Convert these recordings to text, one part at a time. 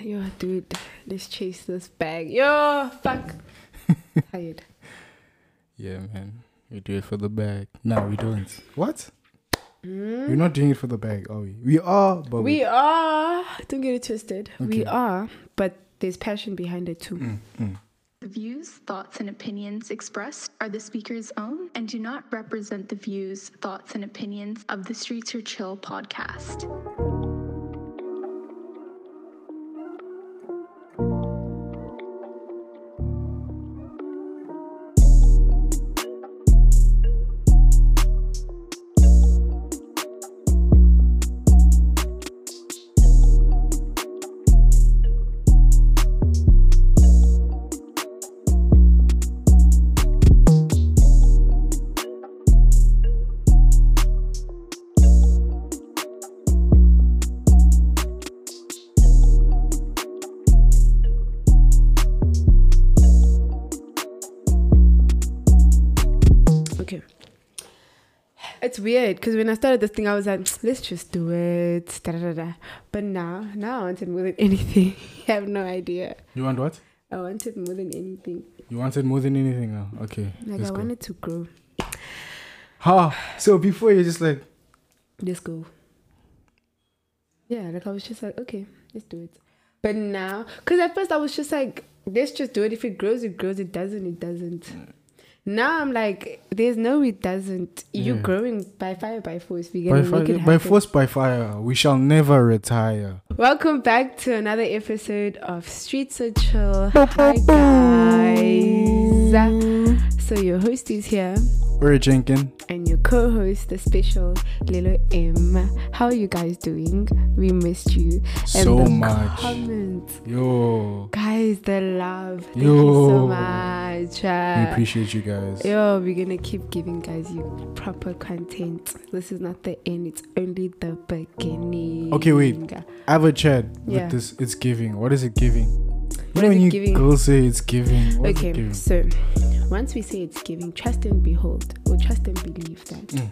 Yo, dude, let's chase this bag. Yo, fuck. Tired. Yeah, man. We do it for the bag. No, we don't. What? Hmm? We're not doing it for the bag, are we? We are, but We are. Don't get it twisted. We are, but there's passion behind it too. Mm, mm. The views, thoughts, and opinions expressed are the speaker's own and do not represent the views, thoughts, and opinions of the Streets Or Chill podcast. Weird because when I started this thing, I was like, let's just do it. Da, da, da. But now, now I want it more than anything. I have no idea. You want what? I want it more than anything. You want it more than anything now? Okay. Like, I go. want it to grow. Ha! So before you're just like, Let's go. Yeah, like I was just like, okay, let's do it. But now, because at first I was just like, let's just do it. If it grows, it grows. It doesn't, it doesn't. Mm. Now I'm like, there's no, it doesn't. You're Yeah. Mm. growing by fire, by force. We're by, make fire, it by force, by fire, we shall never retire. Welcome back to another episode of Streets Or Chill. Hi guys. So your host is here, Uri Jenkin. and your co-host, the special Lelo M. How are you guys doing? We missed you. So the much. Comments. Yo. Guys, the love. Thank you so Yo. much. We Uh, appreciate you guys. Yo, we're gonna keep giving guys you proper content. This is not the end, it's only the beginning. Okay, wait. I have a chat Yeah. with this. It's giving. What is it giving? What you know when you giving? girls say it's giving. What is it Okay, giving? so once we say it's giving, trust and behold, or trust and believe that Mm.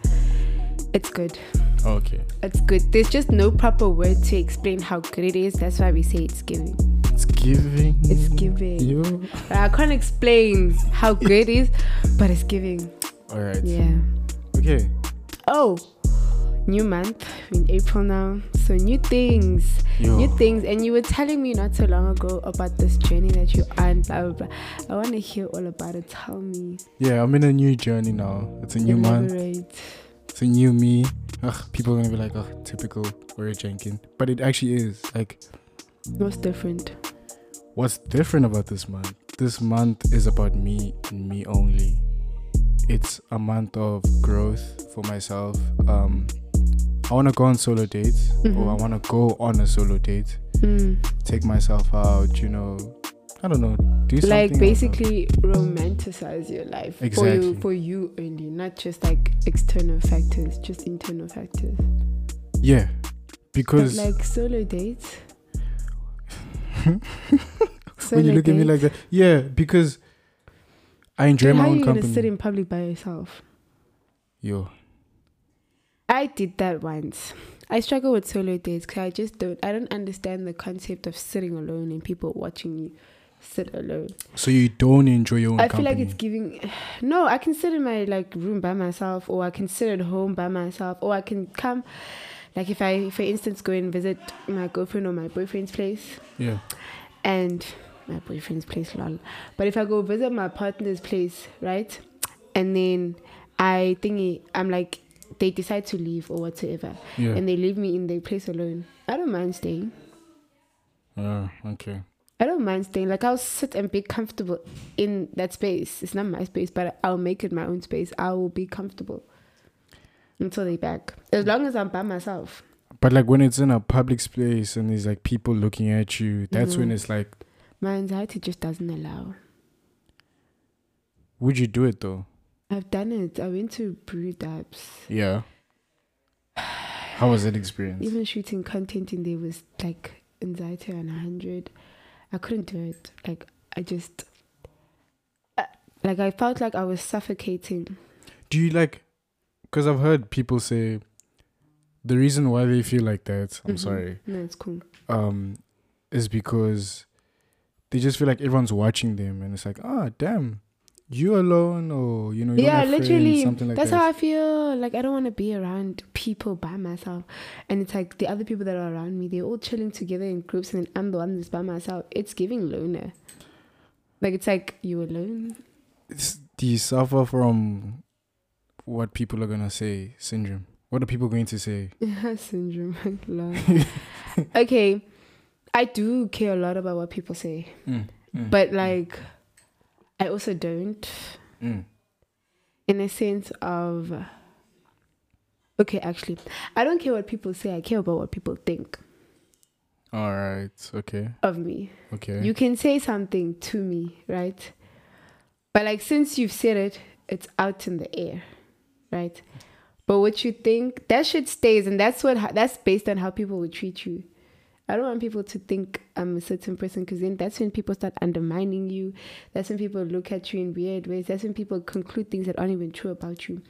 it's good. Okay. It's good. There's just no proper word to explain how good it is. That's why we say it's giving. It's giving. It's giving. Yo. I can't explain how good it is, but it's giving. All right. Yeah. Okay. Oh, new month in April now. So new things, Yo. new things. And you were telling me not so long ago about this journey that you're on. Blah blah blah. I want to hear all about it. Tell me. Yeah, I'm in a new journey now. It's a new month. It's a new me. Ugh, people are gonna be like, oh, typical Uri Jenkin. But it actually is. Like, What's different? what's different about this month? This month is about me and me only. It's a month of growth for myself. Um, I want to go on solo dates, or I want to go on a solo date. Mm. Take myself out. You know, I don't know. Do something. Like basically romanticize your life for you for you only, not just like external factors, just internal factors. Yeah, But because like solo dates. when you look at me like that, yeah, because I enjoy Dude, my how are own you company. gonna sit in public by yourself? Yo, I did that once. I struggle with solo dates because I just don't. I don't understand the concept of sitting alone and people watching you sit alone. so you don't enjoy your own I company. feel like it's giving. No, I can sit in my like room by myself, or I can sit at home by myself, or I can come. Like if I, for instance, go and visit my girlfriend or my boyfriend's place, yeah. and my boyfriend's place, lol. But if I go visit my partner's place, right, and then I think I'm like they decide to leave or whatever, Yeah. and they leave me in their place alone. I don't mind staying. Oh, okay. I don't mind staying. Like I'll sit and be comfortable in that space. It's not my space, but I'll make it my own space. I will be comfortable until they back. As long as I'm by myself. But like when it's in a public space and there's like people looking at you, that's when Mhm. it's like, My anxiety just doesn't allow. would you do it though? I've done it. I went to brew dabs. Yeah. How was that experience? Even shooting content in there was like anxiety on a hundred. I couldn't do it. Like I just, uh, like I felt like I was suffocating. Do you like? Because I've heard people say the reason why they feel like that. I'm Mhm. sorry. No, it's cool. Um, is because they just feel like everyone's watching them, and it's like, ah, damn, you alone, or you know, yeah, literally. something like that's that. how I feel. Like I don't want to be around people by myself, and it's like the other people that are around me, they're all chilling together in groups, and then I'm the one that's by myself. It's giving loner. Like it's like you alone. It's- do you suffer from what people are gonna say syndrome? What are people going to say? syndrome. Okay, I do care a lot about what people say, Mm, mm, but like, I also don't. mm. in a sense of okay actually i don't care what people say i care about what people think all right, okay, of me okay. you can say something to me right but like since you've said it it's out in the air right but what you think that shit stays and that's what that's based on how people will treat you I don't want people to think I'm a certain person because then that's when people start undermining you. That's when people look at you in weird ways. That's when people conclude things that aren't even true about you.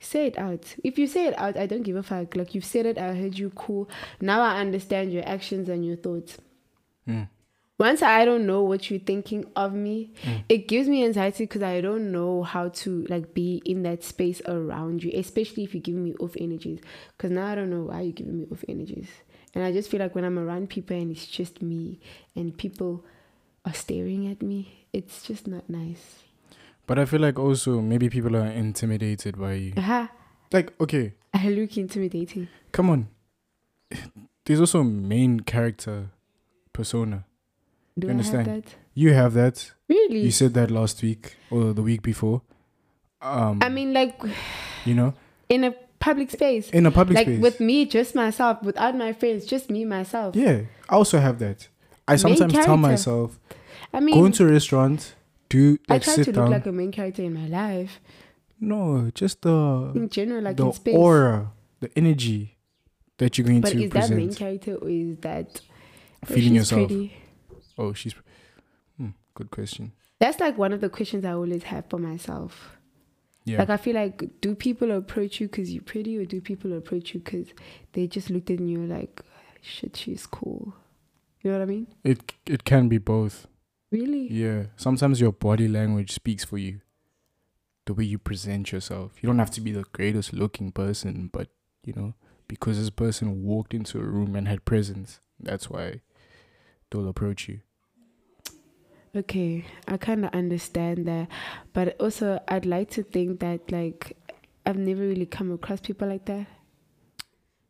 Say it out. If you say it out, I don't give a fuck. Like you've said it, I heard you, cool. Now I understand your actions and your thoughts. Mm. Once I don't know what you're thinking of me, it gives me anxiety because I don't know how to like be in that space around you, especially if you're giving me off energies. Because now I don't know why you're giving me off energies. And I just feel like when I'm around people and it's just me and people are staring at me, it's just not nice. But I feel like also maybe people are intimidated by you. Aha, Like, okay, I look intimidating. come on. There's also a main character persona. Do You I understand? have that? You have that. Really? You said that last week or the week before. Um, I mean, like you know, in a public space. in a public like space. with me, just myself, without my friends, just me, myself. yeah, I also have that. I sometimes tell myself, I mean, go into a restaurant, do I try to down. look like a main character in my life. no, just the In general, like the in space. aura, the energy that you're going but to is that main character or is that Feeling yourself. pretty? Oh, she's. Hmm, good question. That's like one of the questions I always have for myself. Yeah. Like I feel like, do people approach you because you're pretty, or do people approach you because they just looked at you like, shit, she's cool. You know what I mean? it it can be both. Really? Yeah. Sometimes your body language speaks for you. The way you present yourself. You don't have to be the greatest looking person, but you know, because this person walked into a room and had presence, that's why they'll approach you. Okay, I kind of understand that, but also I'd like to think that like I've never really come across people like that,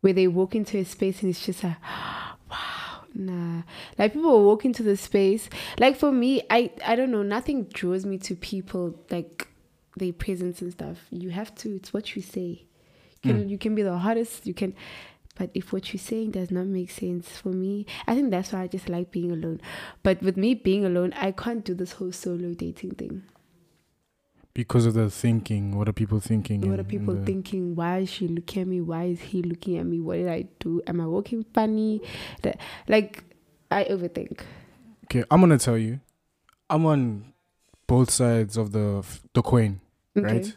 where they walk into a space and it's just like, wow, nah. Like people will walk into the space. Like for me, I I don't know. Nothing draws me to people like their presence and stuff. You have to. It's what you say. You can hmm. you can be the hottest. You can. But if what you're saying does not make sense for me, I think that's why I just like being alone. But with me being alone, I can't do this whole solo dating thing. Because of the thinking, what are people thinking? What and- are people the- thinking? Why is she looking at me? Why is he looking at me? What did I do? Am I walking funny? That, like, I overthink. Okay, I'm gonna tell you, I'm on both sides of the the coin, Okay. right?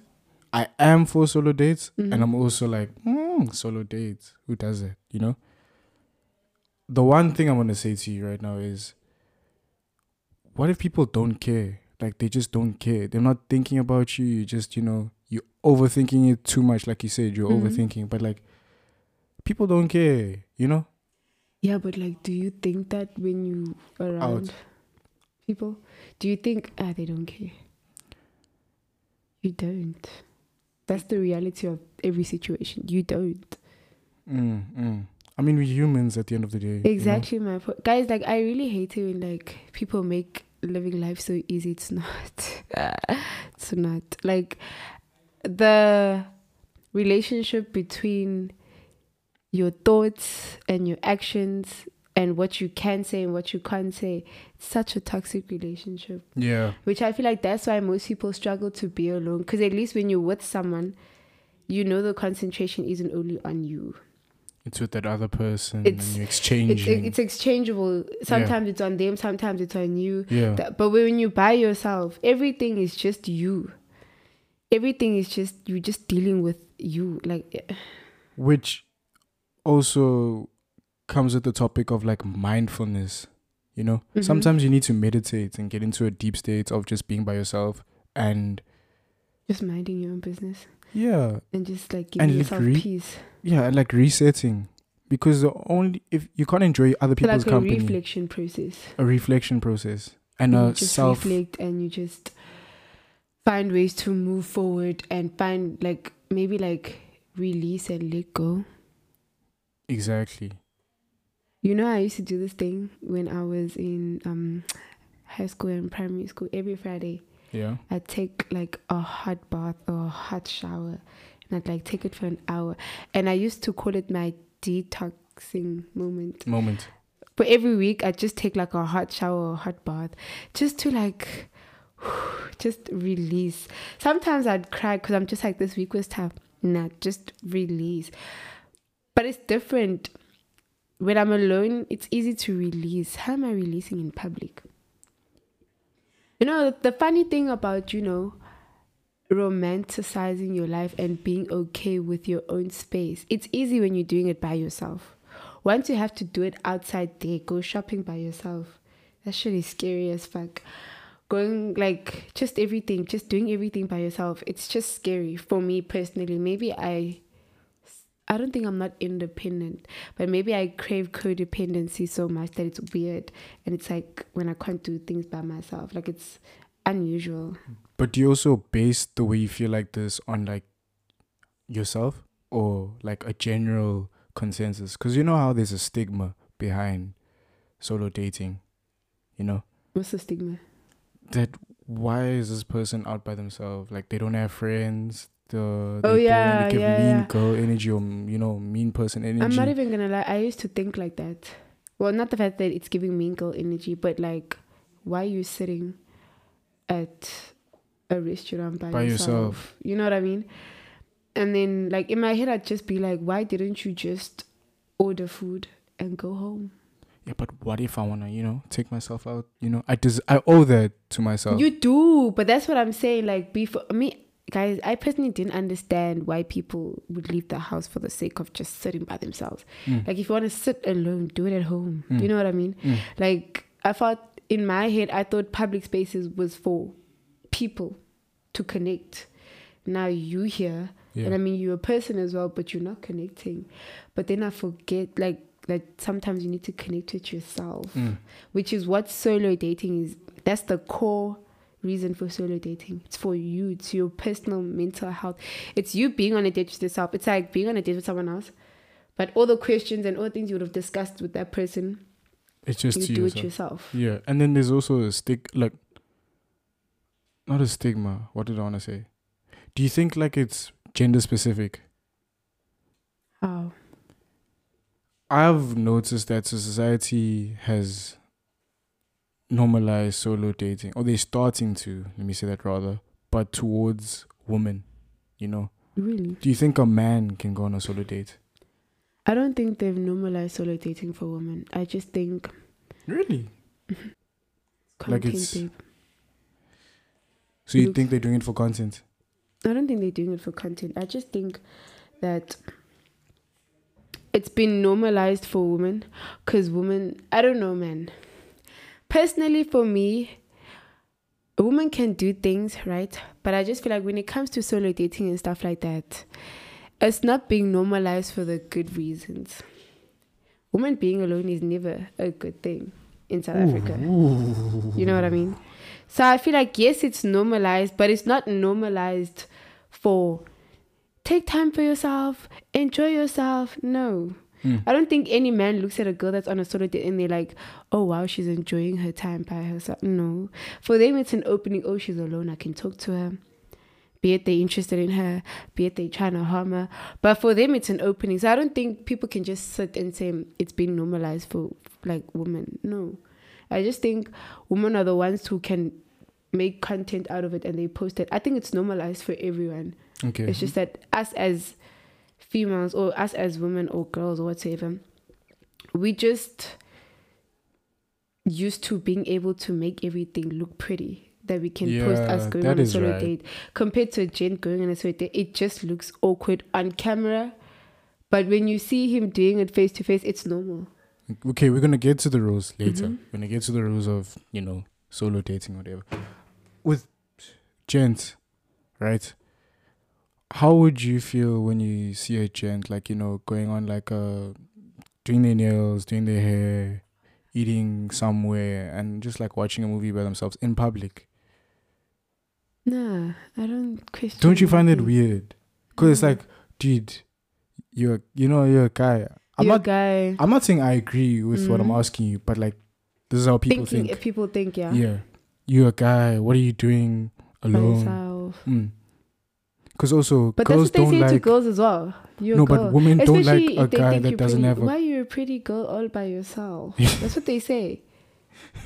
I am for solo dates, Mhm. and I'm also like, mm, solo dates. Who does it? You know. The one thing I'm gonna say to you right now is, what if people don't care? Like they just don't care. They're not thinking about you. You just, you know, you're overthinking it too much. Like you said, you're Mhm. overthinking. But like, people don't care. You know. Yeah, but like, do you think that when you around people, do you think ah they don't care? You don't. That's the reality of every situation. You don't. Mm, mm. I mean, we're humans at the end of the day. you know? Exactly my point, guys. Like, I really hate it when like people make living life so easy. It's not. it's not like the relationship between your thoughts and your actions and what you can say and what you can't say. It's such a toxic relationship, Yeah. which I feel like that's why most people struggle to be alone. Because at least when you're with someone, you know the concentration isn't only on you. It's with that other person It's- and you're It's exchanging. it's exchangeable. Sometimes it's on them, sometimes it's on you. yeah. That- but when you by yourself, everything is just you. Everything is just you're just dealing with you. Like eh, Which also comes with the topic of like mindfulness. You know, Mhm. sometimes you need to meditate and get into a deep state of just being by yourself and Just minding your own business yeah, and just like And giving yourself agree. peace. yeah, and like resetting because the only if you can't enjoy other So people's like a reflection process. a reflection process and you a just self. reflect and you just find ways to move forward and find like maybe like release and let go. Exactly. You know, I used to do this thing when I was in um high school and primary school. Every Friday, Yeah. I'd take like a hot bath or a hot shower, and I'd like take it for an hour. And I used to call it my detoxing moment. Moment. But every week, I'd just take like a hot shower or hot bath, just to like, just release. Sometimes I'd cry because I'm just like, this week was tough. Nah, just release. But it's different. When I'm alone, it's easy to release. How am I releasing in public? You know, the funny thing about, you know, romanticizing your life and being okay with your own space, it's easy when you're doing it by yourself. Once you have to do it outside there, go shopping by yourself. That shit is scary as fuck. Going like just everything, just doing everything by yourself. It's just scary for me personally. Maybe I I don't think I'm not independent, but maybe I crave codependency so much that it's weird. And it's like when I can't do things by myself, like it's unusual. But do you also base the way you feel like this on like yourself or like a general consensus? Because you know how there's a stigma behind solo dating, you know? What's the stigma? That why is this person out by themselves? Like they don't have friends. The Oh, yeah, only give yeah, mean yeah. girl energy or you know mean person energy. I'm not even gonna lie, I used to think like that. Well, not the fact that it's giving mean girl energy, but like, why are you sitting at a restaurant by, By yourself? yourself. You know what I mean? And then, like, in my head, I'd just be like, why didn't you just order food and go home? yeah, but what if I wanna you know take myself out? You know I des- I owe that to myself. You do, but that's what I'm saying. Like, before me, guys, I personally didn't understand why people would leave the house for the sake of just sitting by themselves. Mm. Like, if you want to sit alone, do it at home. Mm. You know what I mean? Mm. Like, I thought in my head, I thought public spaces was for people to connect. Now you here, Yeah. and I mean you're a person as well, but you're not connecting. But then I forget, like, like sometimes you need to connect with yourself Mm. which is what solo dating is. That's the core reason for solo dating. It's for you, it's your personal mental health. It's you being on a date with yourself. It's like being on a date with someone else. But all the questions and all the things you would have discussed with that person, It's just you do yourself. it yourself. Yeah, and then there's also a stick like not a stigma. What did I want to say? Do you think like it's gender specific? How? I've noticed that society has normalized solo dating, or they're starting to. Let me say that rather, but towards women. You know, Really? do you think a man can go on a solo date? I don't think they've normalized solo dating for women. I just think Really? content, it's- babe. So you Looks- think they're doing it for content? I don't think they're doing it for content. I just think that it's been normalized for women because women, I don't know, man. Personally, for me, a woman can do things, right? But I just feel like when it comes to solo dating and stuff like that, it's not being normalized for the good reasons. Woman being alone is never a good thing in South Africa. You know what I mean? So I feel like yes, it's normalized, but it's not normalized for take time for yourself, enjoy yourself. No. Mm. I don't think any man looks at a girl that's on a solo date and they're like, oh wow, she's enjoying her time by herself. No. For them it's an opening, oh she's alone, I can talk to her. Be it they're interested in her, be it they're trying to harm her. But for them it's an opening. So I don't think people can just sit and say it's been normalized for like women. No. I just think women are the ones who can make content out of it and they post it. I think it's normalized for everyone. Okay. It's just that us as females or us as women or girls or whatever, we just used to being able to make everything look pretty. That we can post us going on a solo right. date compared to a gent going on a solo date. It just looks awkward on camera, but when you see him doing it face to face, it's normal. Okay, we're gonna get to the rules later. Mhm. We're gonna get to the rules of you know solo dating, whatever. With gents, right? How would you feel when you see a gent like you know going on like uh doing their nails, doing their hair, eating somewhere, and just like watching a movie by themselves in public? Nah, I don't question. Don't you find it weird? Because it's like, dude, you're you know you're a guy. I'm You're a not guy I'm not saying I agree with what I'm Mhm. asking you, but like this is how people thinking. think. If people think, yeah, Yeah. You're a guy. What are you doing alone? yourself. Because also But girls that's what they say to girls as well. You're no, but women don't like a guy that you're doesn't pretty. have a. Why are you a pretty girl all by yourself? That's what they say.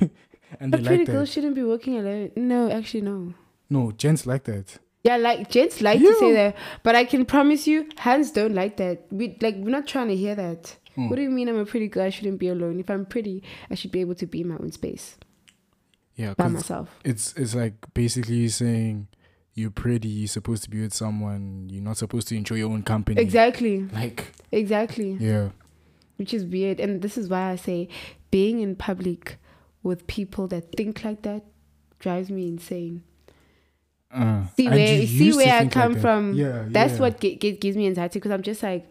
and A pretty like girl that. shouldn't be working alone. No, actually, no. No, gents like that. Yeah, like gents like to say that, but I can promise you, hands don't like that. We like we're not trying to hear that. Hmm. What do you mean I'm a pretty girl? I shouldn't be alone. If I'm pretty, I should be able to be in my own space Yeah, by myself. it's it's like basically saying you're pretty. You're supposed to be with someone. You're not supposed to enjoy your own company. Exactly, Like exactly. yeah, Which is weird, and this is why I say being in public with people that think like that drives me insane. uh, See where see where I like come that. from. Yeah, That's yeah. what gi- gi- gives me anxiety because I'm just like,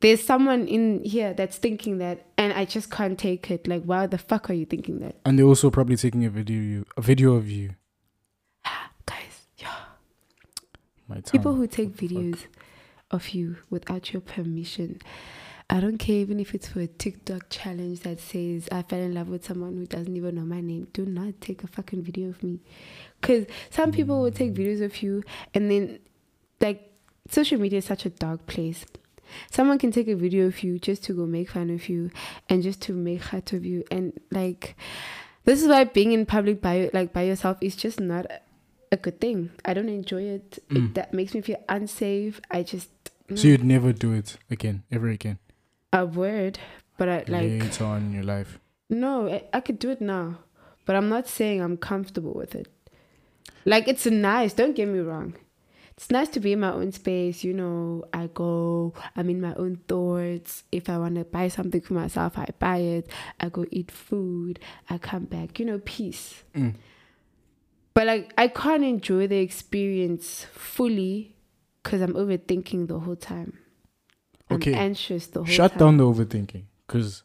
there's someone in here that's thinking that, and I just can't take it. Like, why the fuck are you thinking that, And they're also probably taking a video you a video of you. guys? Yeah, My people who take the fuck? videos of you without your permission. I don't care even if it's for a TikTok challenge that says I fell in love with someone who doesn't even know my name. Do not take a fucking video of me. Because some people will take videos of you and then, like, social media is such a dark place. Someone can take a video of you just to go make fun of you and just to make fun of you. And, like, this is why being in public by like by yourself is just not a good thing. I don't enjoy it. Mm. It that makes me feel unsafe. I just So you'd never do it again, ever again. a word, but I like later on in your life. no, I, I could do it now, but I'm not saying I'm comfortable with it. Like it's nice. Don't get me wrong. It's nice to be in my own space. You know, I go. I'm in my own thoughts. If I want to buy something for myself, I buy it. I go eat food. I come back. You know, peace. Mm. But like, I can't enjoy the experience fully because I'm overthinking the whole time. I'm Okay. anxious the whole time. Shut time. down the overthinking, cause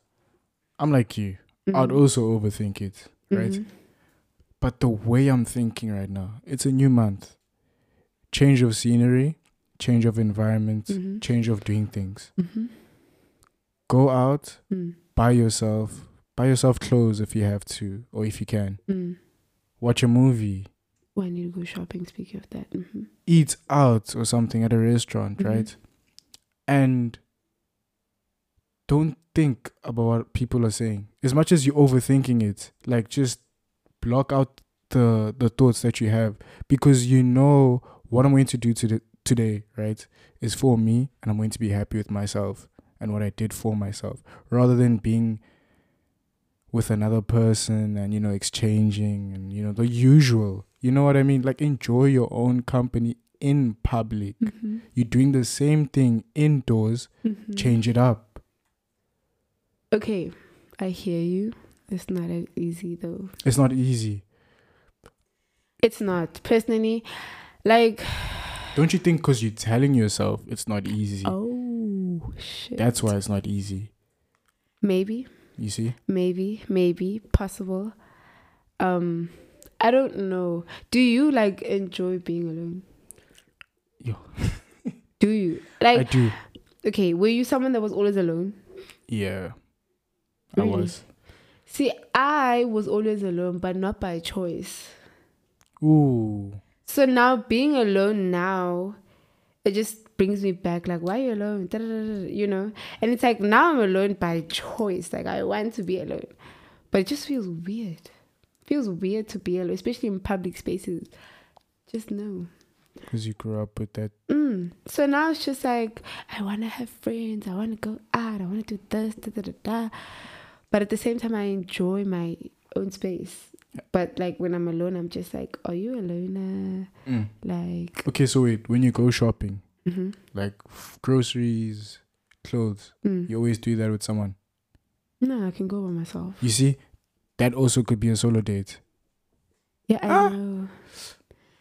I'm like you. I'd Mhm. also overthink it, right? Mhm. But the way I'm thinking right now, it's a new month. Change of scenery, change of environment, Mhm. change of doing things. Mhm. Go out, Mm. buy yourself, buy yourself clothes if you have to, or if you can. Watch a movie, I need to go shopping. Speaking of that, mm-hmm. eat out or something at a restaurant, Mhm. right? And don't think about what people are saying. As much as you're overthinking it, like just block out the the thoughts that you have because you know what I'm going to do to today, right? Is for me and I'm going to be happy with myself and what I did for myself rather than being with another person and you know exchanging and you know the usual. You know what I mean? Like enjoy your own company in public. hmm You're doing the same thing indoors, hmm change it up. Okay, I hear you. It's not as easy though. It's not easy. It's not personally. Like, Don't you think because you're telling yourself it's not easy? oh shit. That's why it's not easy. maybe, You see? maybe, maybe possible. Um, I don't know. Do you like enjoy being alone? Yo. Do you Like I do. okay, were you someone that was always alone? Yeah. I was. See, I was always alone, but not by choice. Ooh. So now being alone now, it just brings me back like, why are you alone? Da, da, da, da, You know? And it's like now I'm alone by choice. Like I want to be alone. But it just feels weird. feels weird to be alone, especially in public spaces. Just no. Because you grew up with that. Mm. So now it's just like I want to have friends. I want to go out. I want to do this. Da, da, da, da. But at the same time, I enjoy my own space. But like when I'm alone, I'm just like, are you alone? Mm. Like, Okay, so wait. When you go shopping, mhm. like f- groceries, clothes, mm. you always do that with someone. No, I can go by myself. You see, that also could be a solo date. Yeah, I Ah. know.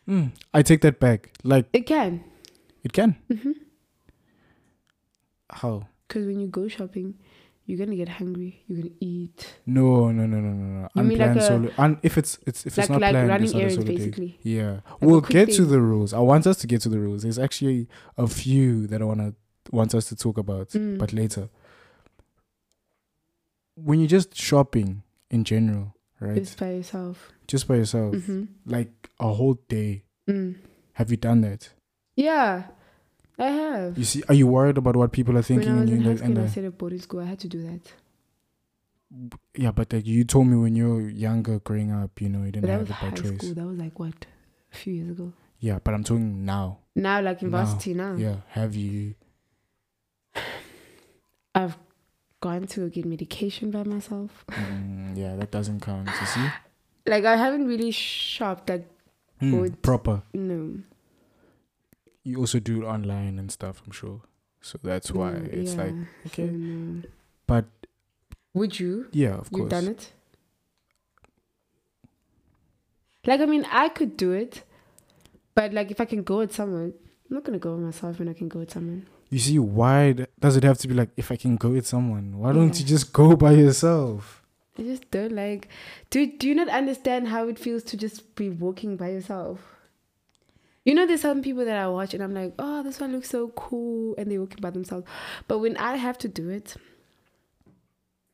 Mm, I take that back. Like It can. it can. Mm-hmm. How? Because when you go shopping, you're gonna get hungry. You're gonna eat. No, no, no, no, no, no. You mean like Unplanned solo. And if it's it's if like it's not like planned, running it's not a errands, basically. Yeah, a we'll get to the rules. I want us to get to the rules. There's actually a few that I wanna want us to talk about, Mm. but later. When you're just shopping in general, right? Just by yourself. just by yourself, Mm-hmm. like a whole day. Mm. Have you done that? Yeah, I have. You see, are you worried about what people are thinking? when I was in high school, I the- stayed at boarding school. I had to do that. yeah, but like you told me when you were younger, growing up, you know, you didn't that have it by high choice. school. That was like what, a few years ago. Yeah, but I'm talking now. Now, like in Now, varsity now, Yeah, have you? I've gone to get medication by myself. Mm, yeah, that doesn't count. You see, Like I haven't really shopped. Like Mm, proper. no. You also do it online and stuff. I'm sure. So that's why Mm, it's like okay. But Would you? yeah, of course. You've done it. Like I mean, I could do it, but like if I can go with someone, I'm not gonna go with myself when I can go with someone. You see, why does it have to be like if I can go with someone? Why don't Yeah. you just go by yourself? I just don't like. Do Do you not understand how it feels to just be walking by yourself? You know, there's some people that I watch and I'm like, oh, this one looks so cool, and they're walking by themselves. But when I have to do it,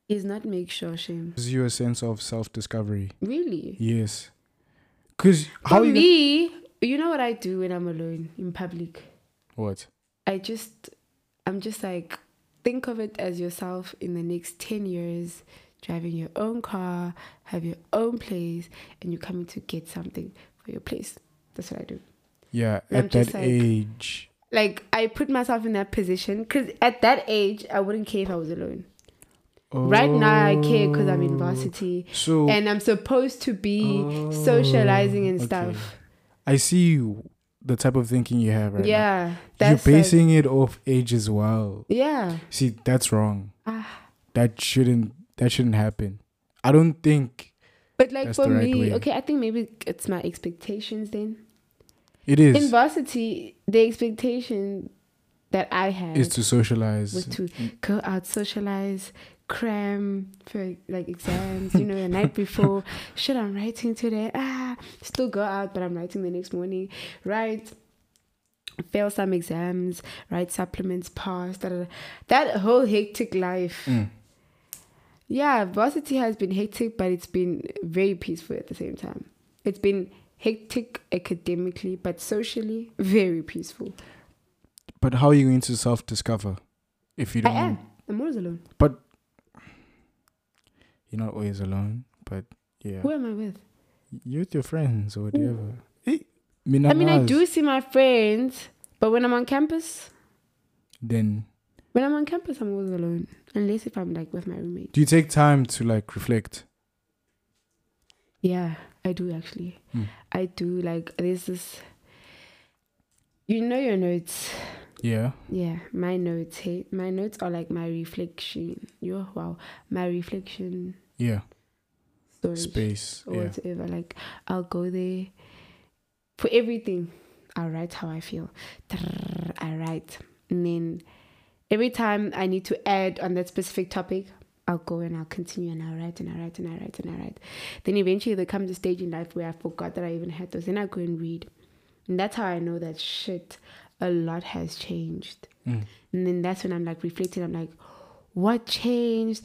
it's not make sure shame. Gives you a sense of self discovery. Really. Yes. Cause how For you me, you know what I do when I'm alone in public? what? I just, I'm just like, think of it as yourself in the next 10 years, driving your own car, have your own place, and you're coming to get something for your place. That's what I do. Yeah, I'm at that like- age. Like, I put myself in that position because at that age, I wouldn't care if I was alone. Right now, I care because I'm in Oh. varsity So and I'm supposed to be socializing and Oh, okay. stuff. I see you, the type of thinking you have right now. yeah. You're That's like- basing it off age as well. yeah. See, that's wrong. Ah. That shouldn't that shouldn't happen. I don't think But like for right me, way. okay, I think maybe it's my expectations then. It is In varsity, the expectation that I had is to socialize. was to go out, socialize, cram for like exams, you know, the night before. Shit, I'm writing today. Ah, still go out, but I'm writing the next morning. Write, fail some exams, write supplements, pass. Da, da, da. That whole hectic life. Mm. Yeah, varsity has been hectic, but it's been very peaceful at the same time. It's been hectic academically, but socially, very peaceful. But how are you going to self discover if you don't I am. I'm always alone. but you're not always alone, but yeah. Who am I with? You're with your friends or whatever. Hey, mina I mean, I do see my friends, but when I'm on campus, Then when I'm on campus, I'm always alone. Unless if I'm like with my roommate. do you take time to like reflect? Yeah, I do actually. Hmm. I do. Like, there's this. You know your notes. Yeah. Yeah, my notes. Hey, my notes are like my reflection. Yo, wow, my reflection Yeah. storage Space. or Yeah. whatever. Like, I'll go there for everything. I'll write how I feel. I write, and then every time I need to add on that specific topic, I'll go and I'll continue and I'll write and I'll write and I'll write and I'll write. Then eventually there comes a stage in life where I forgot that I even had those. Then I go and read, and that's how I know that shit. A lot has changed. Mm. And then that's when I'm like reflecting. I'm like, what changed?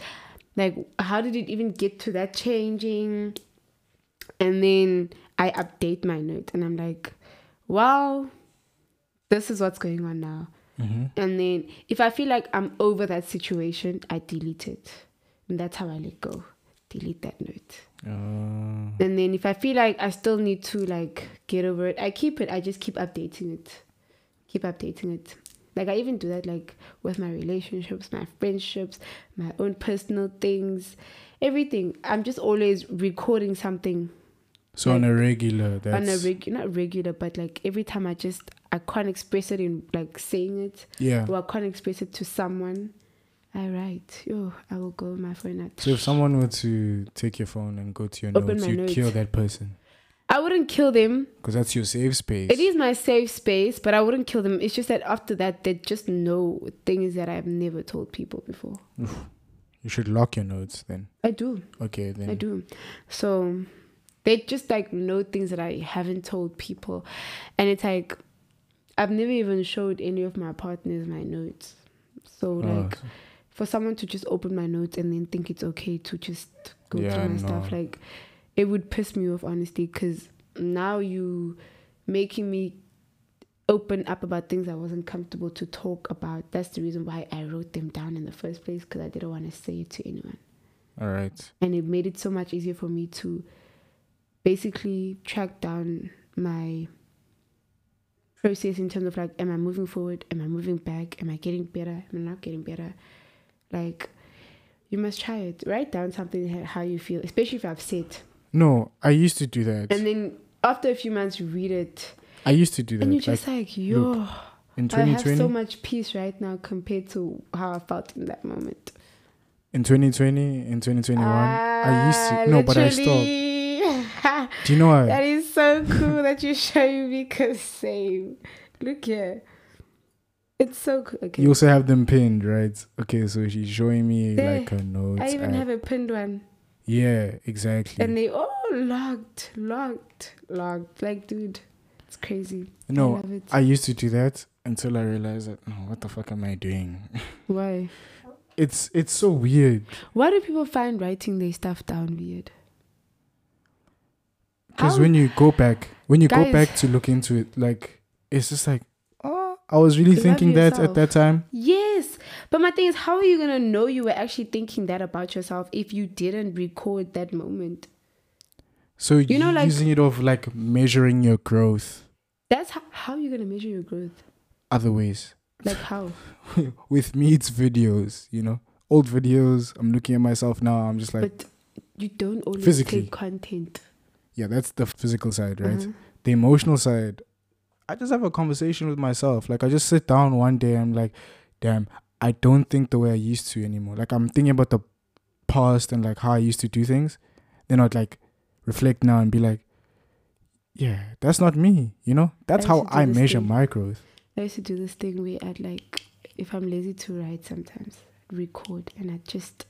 Like, how did it even get to that changing? And then I update my note and I'm like, wow, this is what's going on now. Mm-hmm. And then if I feel like I'm over that situation, I delete it. And that's how I let go. Delete that note. Uh, And then if I feel like I still need to like get over it, I keep it. I just keep updating it. Keep updating it. Like I even do that like with my relationships, my friendships, my own personal things, everything. I'm just always recording something so on a regular, that's on a reg not regular, but like every time I just I can't express it in like saying it yeah. or I can't express it to someone. I write. Yo, I will go with my phone at. So if someone were to take your phone and go to your Open notes, you notes. kill that person I wouldn't kill them. because that's your safe space. It is my safe space, but I wouldn't kill them. It's just that after that, they just know things that I've never told people before. You should lock your notes then. I do. Okay, then. I do. So they just like know things that I haven't told people. And it's like I've never even showed any of my partners my notes. So Oh, like for someone to just open my notes and then think it's okay to just go Yeah, through my stuff, like it would piss me off honestly because now you making me open up about things I wasn't comfortable to talk about. That's the reason why I wrote them down in the first place because I didn't want to say it to anyone. All right. and it made it so much easier for me to basically track down my process in terms of like am i moving forward? Am i moving back? Am i getting better? Am i not getting better like you must try it write down something how you feel especially if you're upset No, I used to do that. and then after a few months you read it I used to do that. and you're just like yo in 2020, i have so much peace right now compared to how i felt in that moment in 2020, in 2021, I used to. No, but I ah, stopped. stopped Do you know why? That is so cool that you're showing me because same. Look here. It's so cool. Okay. You also have them pinned, right? Okay, so she's showing me There. like a note. I even have a pinned one. yeah, exactly. And they all locked, locked, locked. Like, dude, it's crazy. I no, it. I used to do that until I realized that, oh, what the fuck am I doing? Why? It's it's so weird Why do people find writing their stuff down weird? because when you go back, when you go back to look into it, like it's just like, oh, I was really Love thinking that at that time. Yes, but my thing is, how are you gonna know you were actually thinking that about yourself if you didn't record that moment? So You know, like- using it of like measuring your growth That's how, how you gonna measure your growth. other ways. Like how? With me, it's videos. You know, old videos. I'm looking at myself now. I'm just like, but you don't always Physically. take content. yeah, that's the physical side, right? Uh-huh. the emotional side, I just have a conversation with myself. Like I just sit down one day, I'm like, damn, I don't think the way I used to anymore. Like I'm thinking about the past and like how I used to do things. Then I'd like reflect now and be like, yeah, that's not me. You know, that's I how used to do I measure thing. my growth. I used to do this thing where I'd like, if I'm lazy to write sometimes, record and I just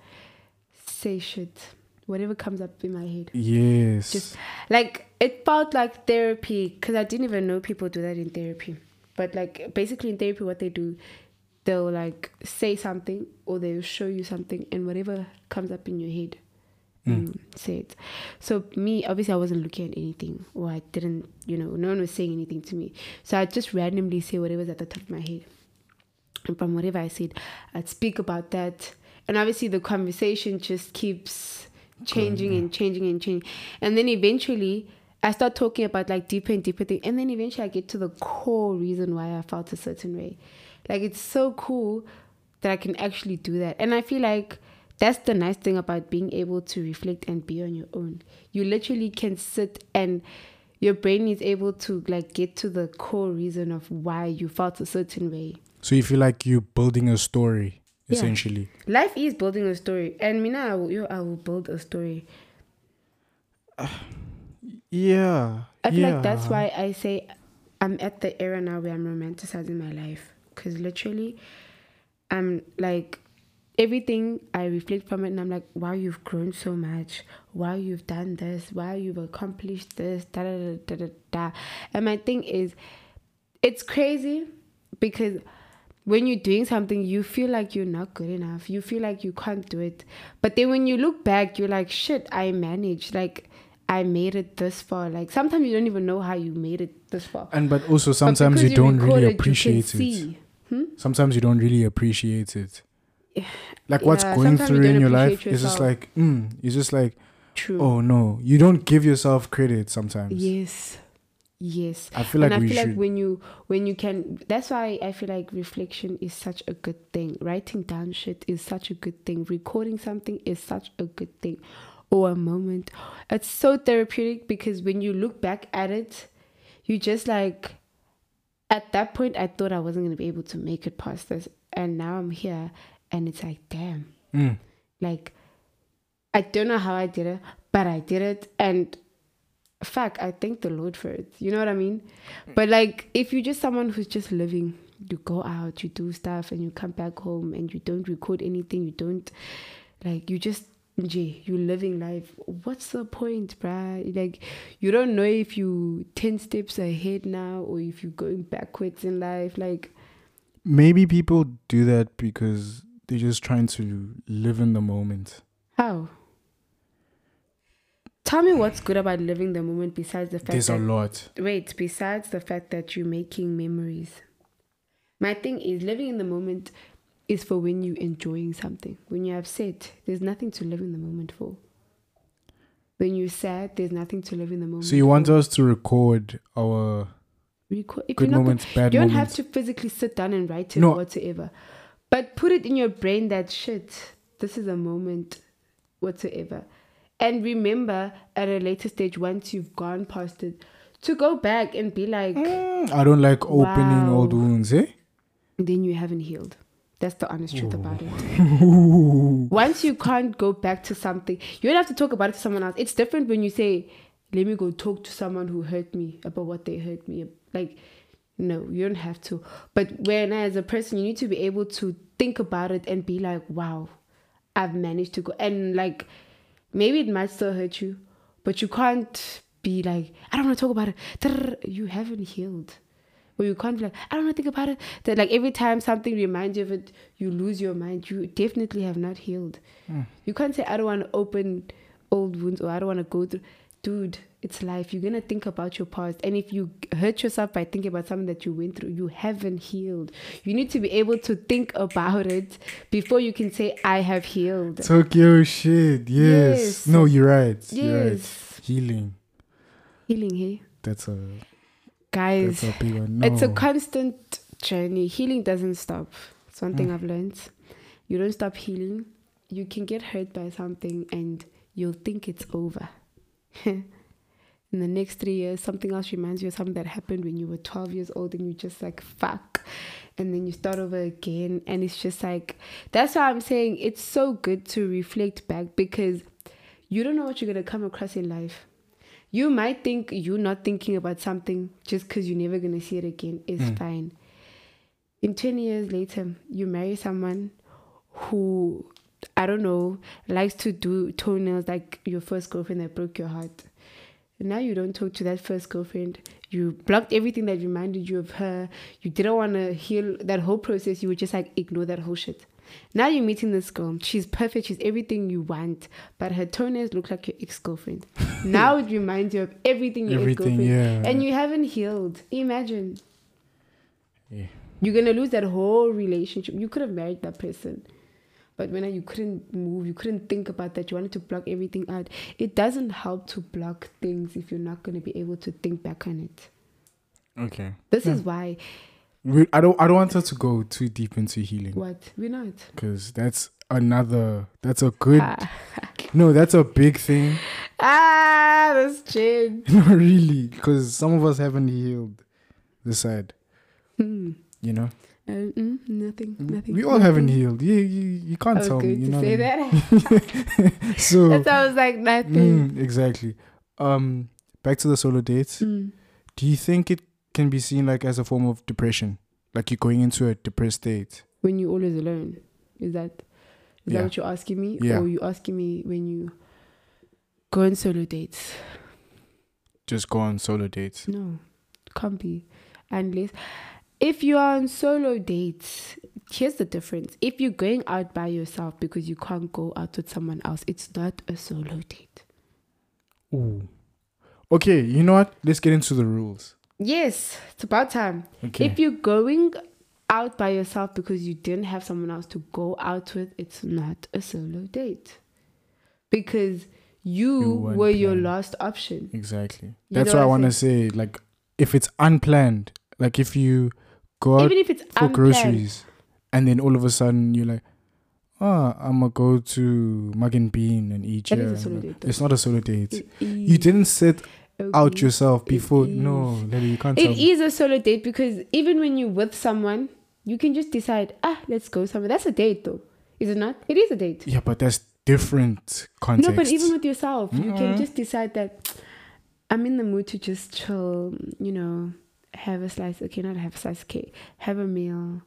say shit, whatever comes up in my head. Yes. Just- Like it felt like therapy because I didn't even know people do that in therapy. But like basically in therapy, what they do, they'll like say something or they'll show you something, and whatever comes up in your head, Mm. you say it. So me, obviously, I wasn't looking at anything, or I didn't, you know, no one was saying anything to me. So I just randomly say whatever's at the top of my head, and from whatever I said, I'd speak about that, and obviously the conversation just keeps changing and changing and changing, and then eventually. I start talking about like deeper and deeper things, and then eventually I get to the core reason why I felt a certain way. Like it's so cool that I can actually do that, and I feel like that's the nice thing about being able to reflect and be on your own. You literally can sit and your brain is able to like get to the core reason of why you felt a certain way. so you feel like you're building a story, Yeah. essentially. Life is building a story, and me now, I will, yo, I will build a story. Yeah. I feel yeah. like that's why I say I'm at the era now where I'm romanticizing my life. Because literally, I'm like, everything I reflect from it, and I'm like, wow, you've grown so much. Wow, you've done this. Wow, you've accomplished this. Da da da da da. da. And my thing is, it's crazy because when you're doing something, you feel like you're not good enough. You feel like you can't do it. But then when you look back, you're like, shit, I managed. Like, I made it this far. Like, sometimes you don't even know how you made it this far. And but also sometimes because you don't really you can appreciate it. Hmm? Sometimes you don't really appreciate it. Like what's Yeah, going sometimes you through in your life is just like, mm, it's just like, True. oh no, you don't give yourself credit sometimes. Yes. Yes. I feel like and I feel should. like when you when you can that's why I feel like reflection is such a good thing. Writing down shit is such a good thing. Recording something is such a good thing. Or a moment. It's so therapeutic because when you look back at it, you just like at that point I thought I wasn't gonna be able to make it past this. And now I'm here and it's like, damn, Mm. like I don't know how I did it, but I did it, and fuck, I thank the Lord for it. You know what I mean? But like, if you're just someone who's just living, you go out, you do stuff, and you come back home, and you don't record anything, you don't like, you just Jay, you living life. What's the point, bruh? Like, you don't know if you 10 steps ahead now or if you're going backwards in life. Like, Maybe people do that because they're just trying to live in the moment. how? Tell me what's good about living the moment besides the fact There's that a lot. wait, besides the fact that you're making memories. My thing is living in the moment is for when you're enjoying something. When you're upset, there's nothing to live in the moment for. When you're sad, there's nothing to live in the moment. So you want us to record our Record. If good you're not moments, bad you don't moments. have to physically sit down and write it No. or whatsoever. But put it in your brain that shit, this is a moment whatsoever. And remember at a later stage, once you've gone past it, to go back and be like, Mm, I don't like opening Wow. old wounds, eh? then you haven't healed. That's the honest truth about it. Once you can't go back to something, you don't have to talk about it to someone else. It's different when you say, let me go talk to someone who hurt me about what they hurt me. Like, no, you don't have to. But when as a person, you need to be able to think about it and be like, wow, I've managed to go. And like, maybe it might still hurt you, but you can't be like, I don't want to talk about it. You haven't healed. Or you can't be like, I don't want to think about it. That like every time something reminds you of it, you lose your mind. You definitely have not healed. Hmm. You can't say, I don't want to open old wounds or I don't want to go through. Dude, it's life. You're going to think about your past. And if you hurt yourself by thinking about something that you went through, you haven't healed. You need to be able to think about it before you can say, I have healed. Tokyo shit. Yes. Yes. No, you're right. You're right. Yes. Healing. Healing hey? That's a Guys, that's a. No. it's a constant journey. Healing doesn't stop. It's one Mm. thing I've learned. You don't stop healing. You can get hurt by something and you'll think it's over. In the next three years, something else reminds you of something that happened when you were 12 years old and you just like, fuck. And then you start over again. And it's just like, that's why I'm saying it's so good to reflect back because you don't know what you're going to come across in life. You might think you're not thinking about something just because you're never going to see it again is mm. fine. In 20 years later, you marry someone who, I don't know, likes to do toenails like your first girlfriend that broke your heart. Now you don't talk to that first girlfriend. You blocked everything that reminded you of her. You didn't want to heal that whole process. You would just like ignore that whole shit. Now you're meeting this girl. She's perfect. She's everything you want. But her toenails look like your ex girlfriend. now it reminds you of everything your ex girlfriend. yeah. And you haven't healed. Imagine. Yeah. You're gonna lose that whole relationship. You could have married that person. But when you couldn't move, you couldn't think about that, you wanted to block everything out. It doesn't help to block things if you're not going to be able to think back on it. Okay. This is why, We, I don't I don't want us to go too deep into healing what? We're not. because that's another that's a good Ah, no that's a big thing ah that's Jane. not really because some of us haven't healed the side Hmm. you know Uh, mm, nothing, nothing. we all haven't healed you you, you can't was tell me you to know say I mean? that. so I was like, nothing. mm, exactly um back to the solo dates Mm. do you think it can be seen like as a form of depression like you're going into a depressed state When you're always alone. Is that is Yeah. that what you're asking me? Yeah. Or you asking me when you go on solo dates? just go on solo dates No, can't be. Unless if you are on solo dates, here's the difference. If you're going out by yourself because you can't go out with someone else, it's not a solo date. Ooh. okay you know what let's get into the rules Yes, it's about time. okay If you're going out by yourself because you didn't have someone else to go out with, it's not a solo date. Because you, You were your last option. Exactly. You That's what I want to say. Like, if it's unplanned, like if you go out Even if it's for unplanned. groceries and then all of a sudden you're like, oh, I'm to go to Mug and Bean and eat That here. is a solo date, though. It's not a solo date. It You didn't set out yourself before. is. No, Lily, you can't It tell me. is a solo date because even when you're with someone, you can just decide, ah, let's go somewhere. That's a date though. Is it not? It is a date. Yeah, but that's different context. No, but even with yourself, you can Mm-mm. just decide that I'm in the mood to just chill, you know, have a slice, okay, not have a slice cake, have a meal,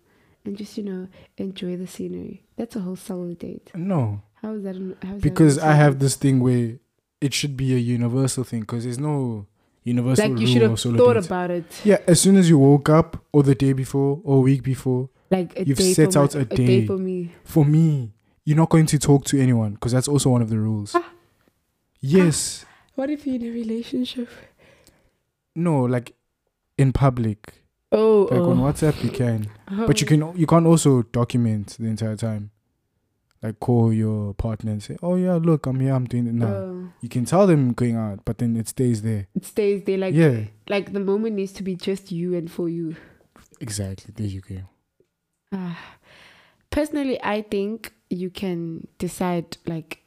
and just, you know, enjoy the scenery. That's a whole solo date. no, How is that? an- How is that because a I have this thing where it should be a universal thing because there's no universal Like, you should have thought dates. about it. Yeah, as soon as you woke up, or the day before, or a week before, Like, a You've day set for out my- a a day day. for me. for me, you're not going to talk to anyone because that's also one of the rules. Ah. Yes. What if you're in a relationship? No, like in public. Oh, Like on oh. WhatsApp you can. But you Oh. can you can't also document the entire time. Like call your partner and say, Oh yeah, look, I'm here, I'm doing it now. Oh. you can tell them going out, but then it stays there. it stays there. Like, yeah. like the moment needs to be just you and for you. Exactly. There you go. Ah, personally, I think you can decide like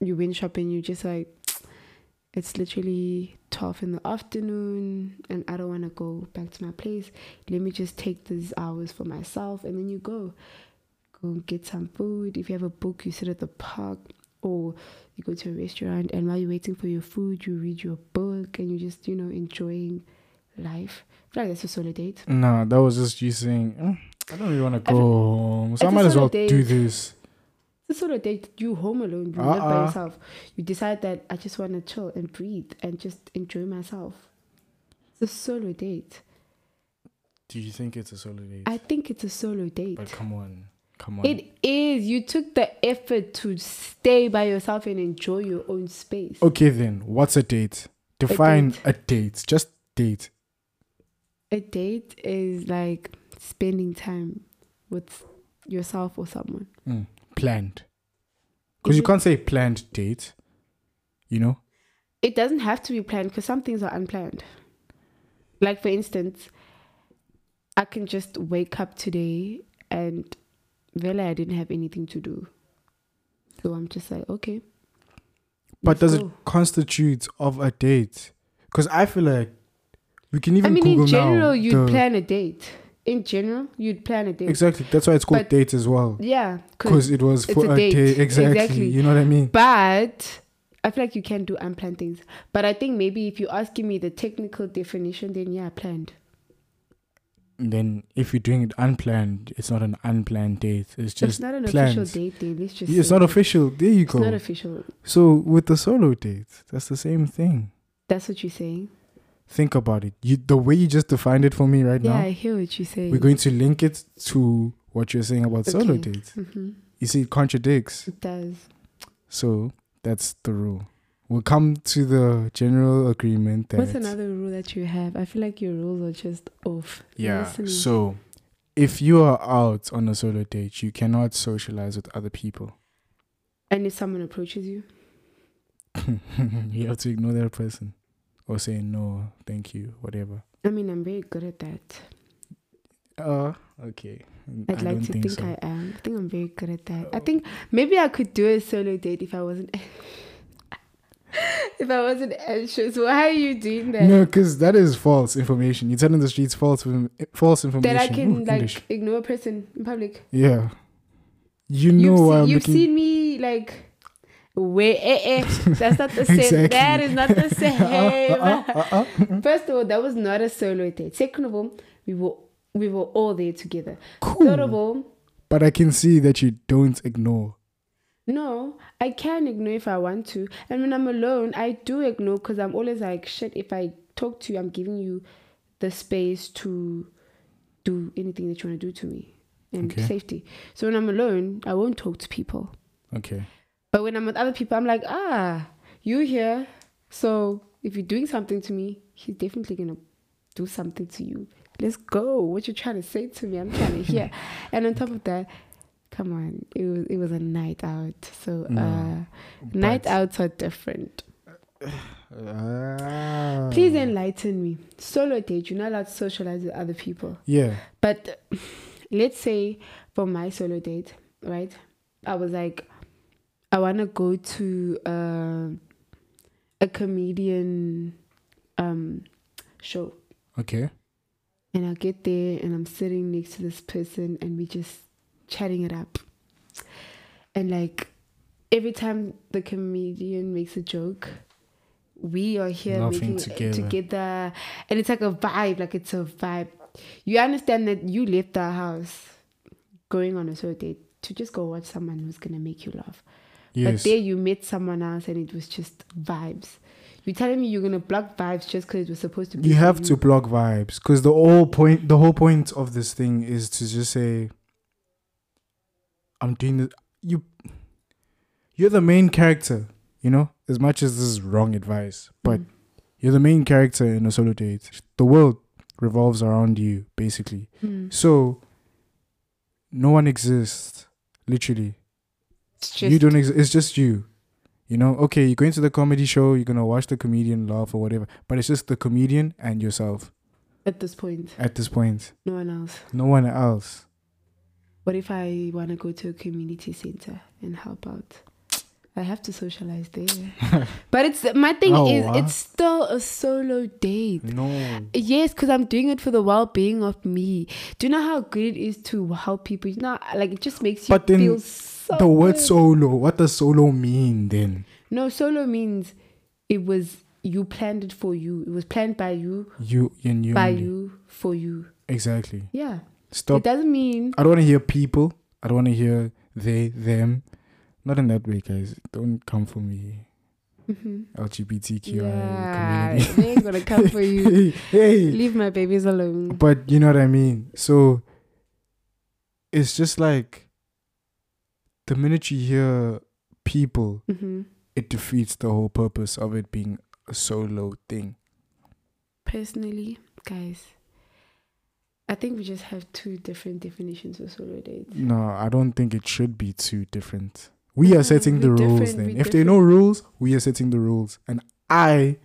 you went shopping, you just like it's literally 12 in the afternoon and I don't want to go back to my place. Let me just take these hours for myself and then you go. Go and get some food. If you have a book, you sit at the park or you go to a restaurant and while you're waiting for your food, you read your book and you just, you know, enjoying life. I feel like that's a solo date. Nah, that was just you saying, "Mm, I don't really want to go home. So I might as well do this. It's a sort of date you home alone, you live by Uh-uh. yourself. You decide that I just want to chill and breathe and just enjoy myself. It's a solo date. Do you think it's a solo date? I think it's a solo date. but come on. Come on. It is. You took the effort to stay by yourself and enjoy your own space. okay then, what's a date? Define date. a date. Just date. A date is like spending time with yourself or someone. Mm, planned. Because you mm-hmm. can't say planned date. You know? It doesn't have to be planned because some things are unplanned. Like, for instance, I can just wake up today and really I didn't have anything to do. So I'm just like, okay. But does it constitute of a date? Because I feel like we can even I mean, Google in general, now. you'd the- plan a date. In general, you'd plan a date. Exactly. That's why it's called But- date as well. Yeah. Because it was for a a, date. day. Exactly. Exactly. You know what I mean? But I feel like you can do unplanned things. But I think maybe if you're asking me the technical definition, then yeah, planned. Then if you're doing it unplanned, it's not an unplanned date. It's just it's not an planned. official date. Then let's just. Yeah, it's not official. There you It's go. It's not official. so with the solo date, that's the same thing. That's what you're saying. Think about it. You the way you just defined it for me right Yeah, now. Yeah, I hear what you're saying. We're going to link it to what you're saying about solo Okay. dates. hmm You see, it contradicts. It does. So that's the rule. We'll come to the general agreement that What's another rule that you have? I feel like your rules are just off. Yeah. So if you are out on a solo date, you cannot socialize with other people. and if someone approaches you, you have to ignore that person or say no, thank you, whatever. I mean, I'm very good at that. Uh okay. I'd I like to think think, so. I am. I think I'm very good at that. I think maybe I could do a solo date if I wasn't. if I wasn't anxious, why are you doing that? No, because that is false information. You're telling the streets false false information. that I can Ooh, like English. ignore a person in public. Yeah. You know You've, I'm you've looking seen me like. Wait, eh, eh. That's not the same. Exactly. That is not the same. Uh, uh, uh, uh. First of all, that was not a solo date. Second of all, we were we were all there together. Cool. Third of all, But I can see that you don't ignore. no, I can ignore if I want to. And when I'm alone, I do ignore because I'm always like, shit, if I talk to you, I'm giving you the space to do anything that you want to do to me and Okay. safety. So when I'm alone, I won't talk to people. Okay. But when I'm with other people, I'm like, ah, you here. So if you're doing something to me, he's definitely gonna do something to you. Let's go. What you trying to say to me? I'm trying to hear. and on top of that, come on, it was it was a night out. So No, uh night outs are different. Ah. Please enlighten me. Solo date, you're not allowed to socialize with other people. Yeah. But let's say for my solo date, right? I was like, I want to go to uh, a comedian um, show. Okay. And I get there and I'm sitting next to this person and we're just chatting it up. and like every time the comedian makes a joke, we are here Laughing together. together, and it's like a vibe. Like it's a vibe. You understand that you left our house, going on a solo date to just go watch someone who's gonna make you laugh. But Yes. there you met someone else and it was just vibes. You're telling me you're gonna block vibes just because it was supposed to be. you have to block vibes because the whole point the whole point of this thing is to just say i'm doing this you you're the main character you know as much as this is wrong advice but Mm. you're the main character in a solo date the world revolves around you basically Mm. so no one exists literally just you don't exist it's just you you know okay you're going to the comedy show you're gonna watch the comedian laugh or whatever but it's just the comedian and yourself at this point. at this point No one else. no one else What if I want to go to a community center and help out? I have to socialize there. but it's my thing Oh, is it's still a solo date. no Yes, because I'm doing it for the well being of me. Do you know how good it is to help people? You know, like it just makes you But then feel so the word good. solo what does solo mean then No, solo means it was you planned it for you. It was planned by you, you and you by only. you, for you. exactly Yeah. Stop. It doesn't mean i don't want to hear people i don't want to hear they them not in that way guys don't come for me Mhm. lgbtqi yeah, community they ain't gonna come for you. hey. Leave my babies alone. but you know what i mean so it's just like the minute you hear people hmm it defeats the whole purpose of it being a solo thing Personally, guys, I think we just have two different definitions of solo dates. No, I don't think it should be two different. We are setting the rules then. If there are no rules, we are setting the rules. And I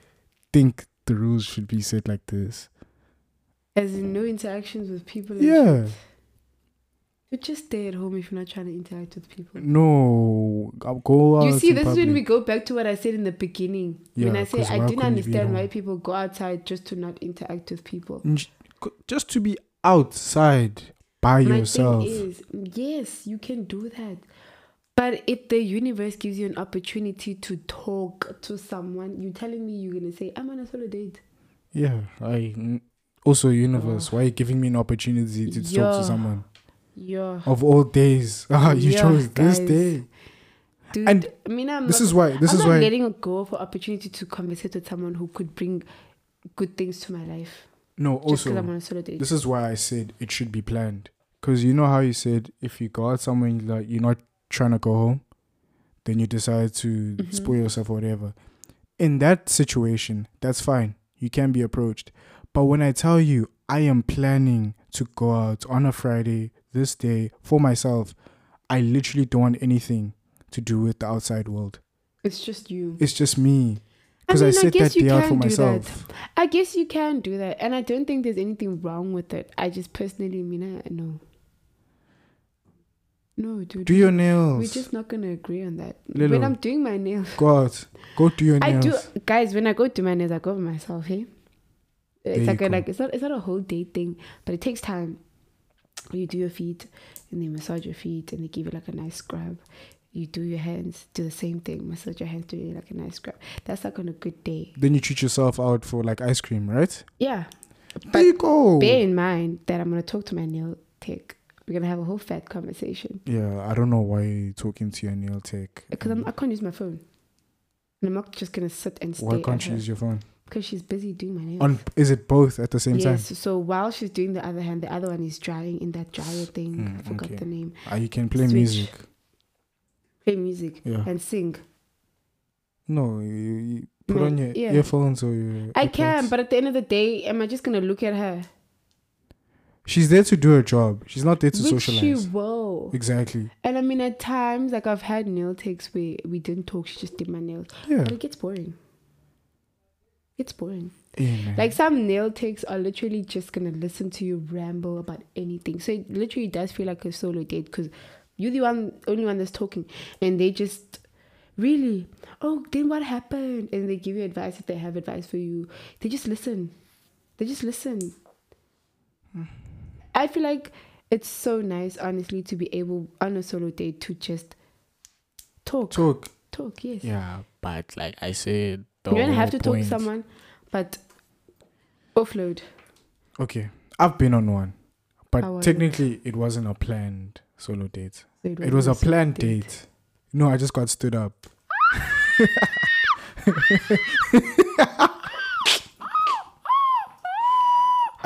think the rules should be set like this. As in, no interactions with people. Yeah. shit. You just stay at home if you're not trying to interact with people. No, I'll go out. You see, this is when we go back to what I said in the beginning. when Yeah, I say I didn't couldn't you be at understand why people go outside just to not interact with people. Just to be outside by My yourself. thing is, yes, you can do that. But if the universe gives you an opportunity to talk to someone, you're telling me you're gonna say, I'm on a solo date. yeah, I. Also, universe, why are you giving me an opportunity to talk to someone Yeah. of all days? Ah, you Yeah, chose this day. Dude, And I mean, I'm This not, is why. This is why I'm is not why. letting go of an opportunity to conversate with someone who could bring good things to my life. No, also I'm on a solo date. This is why I said it should be planned. Because you know how you said if you go out somewhere like you're not trying to go home, then you decide to Mhm. spoil yourself or whatever. In that situation, that's fine. You can be approached. But when I tell you I am planning to go out on a Friday this day for myself, I literally don't want anything to do with the outside world. It's just you. It's just me. Because I, mean, set that guess you day out for can do that. I guess you can do that, and I don't think there's anything wrong with it. I just personally mean, I no, no, dude. Do your nails. We're just not gonna agree on that. Lelo. When I'm doing my nails, Go out. Go do your nails. I do, guys. When I go do my nails, I go by myself. Hey, it's like a, like it's not it's not a whole day thing, but it takes time. You do your feet, and they massage your feet, and they give you like a nice scrub. You do your hands, do the same thing, massage your hands, do you like a nice scrub. That's like on a good day. Then you treat yourself out for like ice cream, right? Yeah, there you go. bear in mind that I'm gonna talk to my nail tech. We're gonna have a whole fat conversation Yeah, I don't know why you're talking to your nail tech. because I'm, I can't use my phone. And I'm not just gonna sit and stay Why can't you her use your phone? because she's busy doing my nails. On is it both at the same yes. time? So while she's doing the other hand, the other one is drying in that dryer thing. Mm, I forgot okay. the name. Ah, you can play Switch. music. Play music Yeah. and sing. No, you, you put My- on your yeah. earphones or your. I can, but at the end of the day, am I just gonna look at her? She's there to do her job. She's not there to Which socialize. she will. Exactly. And I mean, at times, like I've had nail techs where we didn't talk. She just did my nails, Yeah. but it gets boring. It's boring. Yeah. Like some nail techs are literally just gonna listen to you ramble about anything. So it literally does feel like a solo date because you're the one, only one that's talking, and they just really, oh, then what happened? And they give you advice if they have advice for you. They just listen. They just listen. I feel like it's so nice, honestly, to be able on a solo date to just Talk. Talk. Talk. yes. Yeah, but like I said, you don't have to point. talk to someone, but offload. Okay, I've been on one, but technically it? it? wasn't a planned solo date. So it, it, was a planned date. date. No, I just got stood up.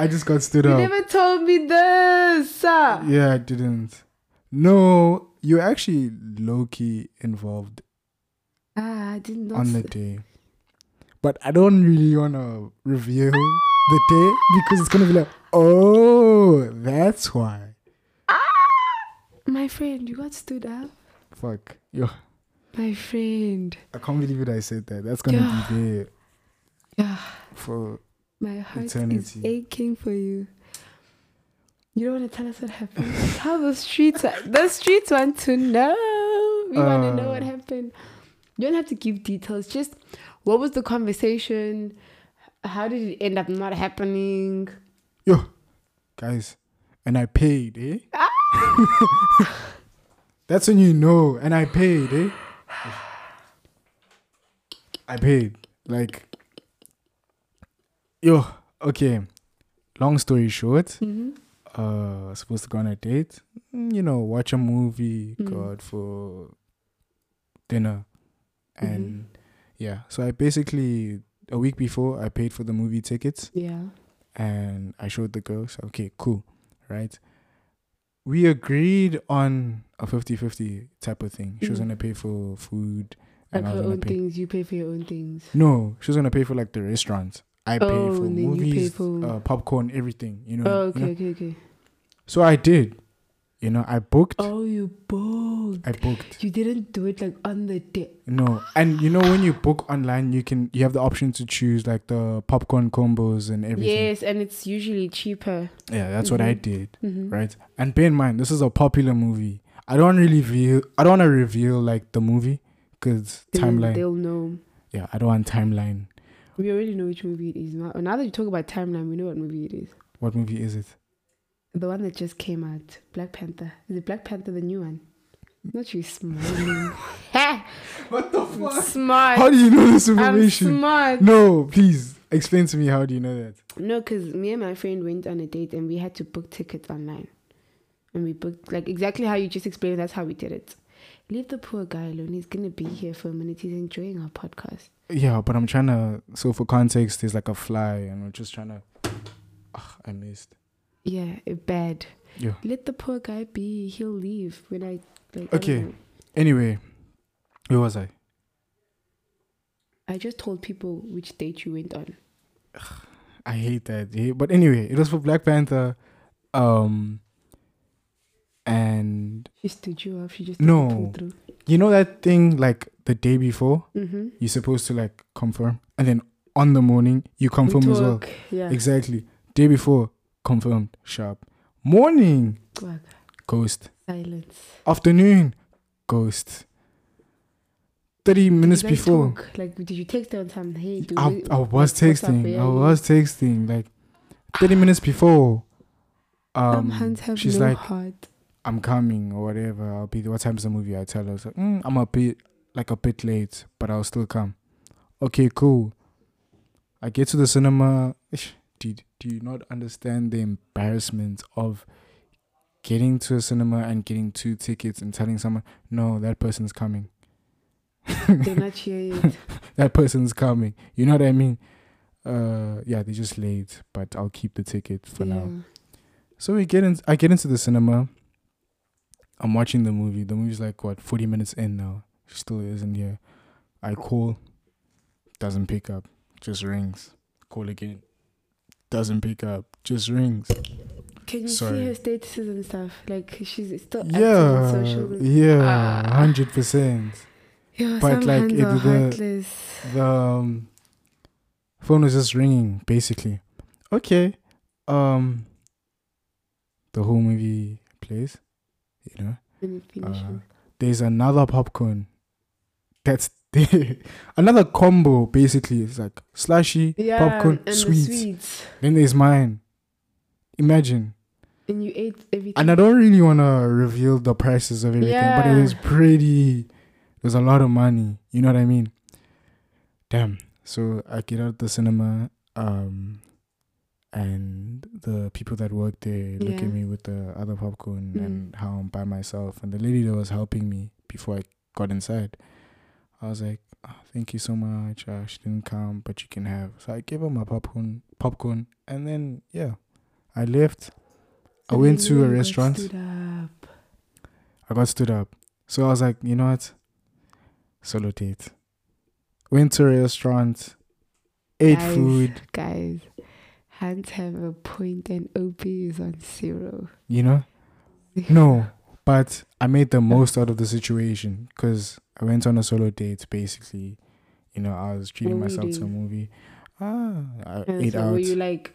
I just got stood you up. You never told me this. Yeah, I didn't. No, you're actually low key involved. Ah, I didn't on the day. But I don't really wanna reveal the day because it's gonna be like, oh, that's why. Ah, my friend, you got stood up. Fuck, yo. My friend. I can't believe it. I said that. That's gonna yeah. be there. Yeah. For my heart eternity. is aching for you. You don't want to tell us what happened. Tell the streets. The streets want to know. We uh, want to know what happened. You don't have to give details. Just what was the conversation? How did it end up not happening? Yo, guys, and I paid, eh? Ah! That's when you know, and I paid, eh? I paid. Like, yo, okay. Long story short, mm-hmm. uh, supposed to go on a date. Mm, you know, watch a movie, mm-hmm. go out for dinner, and mm-hmm. yeah. So I basically a week before I paid for the movie tickets. Yeah. And I showed the girls. Okay, cool, right? We agreed on a 50-50 type of thing. She was mm-hmm. gonna pay for food. Like her own pay. things, you pay for your own things. No, she was gonna pay for like the restaurants. I oh, pay for movies, for... Uh, popcorn, everything. You know. Oh, okay, you know? okay, okay. So I did. You know, I booked. Oh, you booked. I booked. You didn't do it like on the day. No, and you know when you book online, you can you have the option to choose like the popcorn combos and everything. Yes, and it's usually cheaper. Yeah, that's mm-hmm. what I mm-hmm. did. Mm-hmm. Right, and bear in mind this is a popular movie. I don't really reveal. I don't want to reveal like the movie because timeline. They'll know. Yeah, I don't want timeline. We already know which movie it is. Now, now that you talk about timeline, we know what movie it is. What movie is it? The one that just came out, Black Panther. Is it Black Panther the new one? Not you smiling. what the fuck? Smart. How do you know this information? I'm smart. No, please explain to me. How do you know that? No, because me and my friend went on a date and we had to book tickets online, and we booked like exactly how you just explained. That's how we did it. Leave the poor guy alone. He's gonna be here for a minute. He's enjoying our podcast. Yeah, but I'm trying to. So for context, there's like a fly, and we're just trying to. Oh, I missed. Yeah, bad. Yeah. Let the poor guy be. He'll leave when I like. Okay. I anyway, where was I? I just told people which date you went on. I hate that. But anyway, it was for Black Panther. Um. And she stood you up. She just no. You know that thing like the day before. Mm-hmm. You're supposed to like confirm, and then on the morning you confirm we as well. Yeah. Exactly. Day before confirmed sharp. Morning Quack. ghost. Silence. Afternoon ghost. 30 minutes before. Talk? Like, did you text on time? Hey, dude. I, I was texting. I was texting. Like, 30 minutes before. Um, she's no like, heart. I'm coming or whatever. I'll be. What time's the movie? I tell her. like, mm, I'm a bit like a bit late, but I'll still come. Okay, cool. I get to the cinema. Did do you not understand the embarrassment of getting to a cinema and getting two tickets and telling someone, no, that person's coming? They're not here yet. that person's coming. You know what I mean? Uh, yeah, they're just late, but I'll keep the ticket for yeah. now. So we get in. I get into the cinema. I'm watching the movie. The movie's like what, 40 minutes in now. She still isn't here. I call, doesn't pick up, just rings. Call again, doesn't pick up, just rings. Can you Sorry. see her statuses and stuff? Like she's still yeah, active on social. yeah, ah. hundred ah. percent. Yeah, but like it, the the um, phone was just ringing basically. Okay, um, the whole movie plays, you know. Uh, there's another popcorn that's another combo basically It's like slushy, yeah, popcorn, sweets. The sweets. Then there's mine. Imagine. And you ate everything. And I don't really want to reveal the prices of everything, yeah. but it was pretty It was a lot of money. You know what I mean? Damn. So I get out the cinema, um, and the people that work there look Yeah. at me with the other popcorn Mm. and how I'm by myself. And the lady that was helping me before I got inside, I was like, "Ah, "Thank you so much. Uh, she didn't come, but you can have." So I gave her my popcorn, popcorn, and then yeah, I left. I And went to a restaurant. I got stood up. So I was like, you know what? Solo date. Went to a restaurant, ate Guys. food, Guys, hands have a point and OP is on zero. you know? No, but I made the most out of the situation because I went on a solo date basically. You know, I was treating What myself to a movie. Ah, I And ate so out. were you like,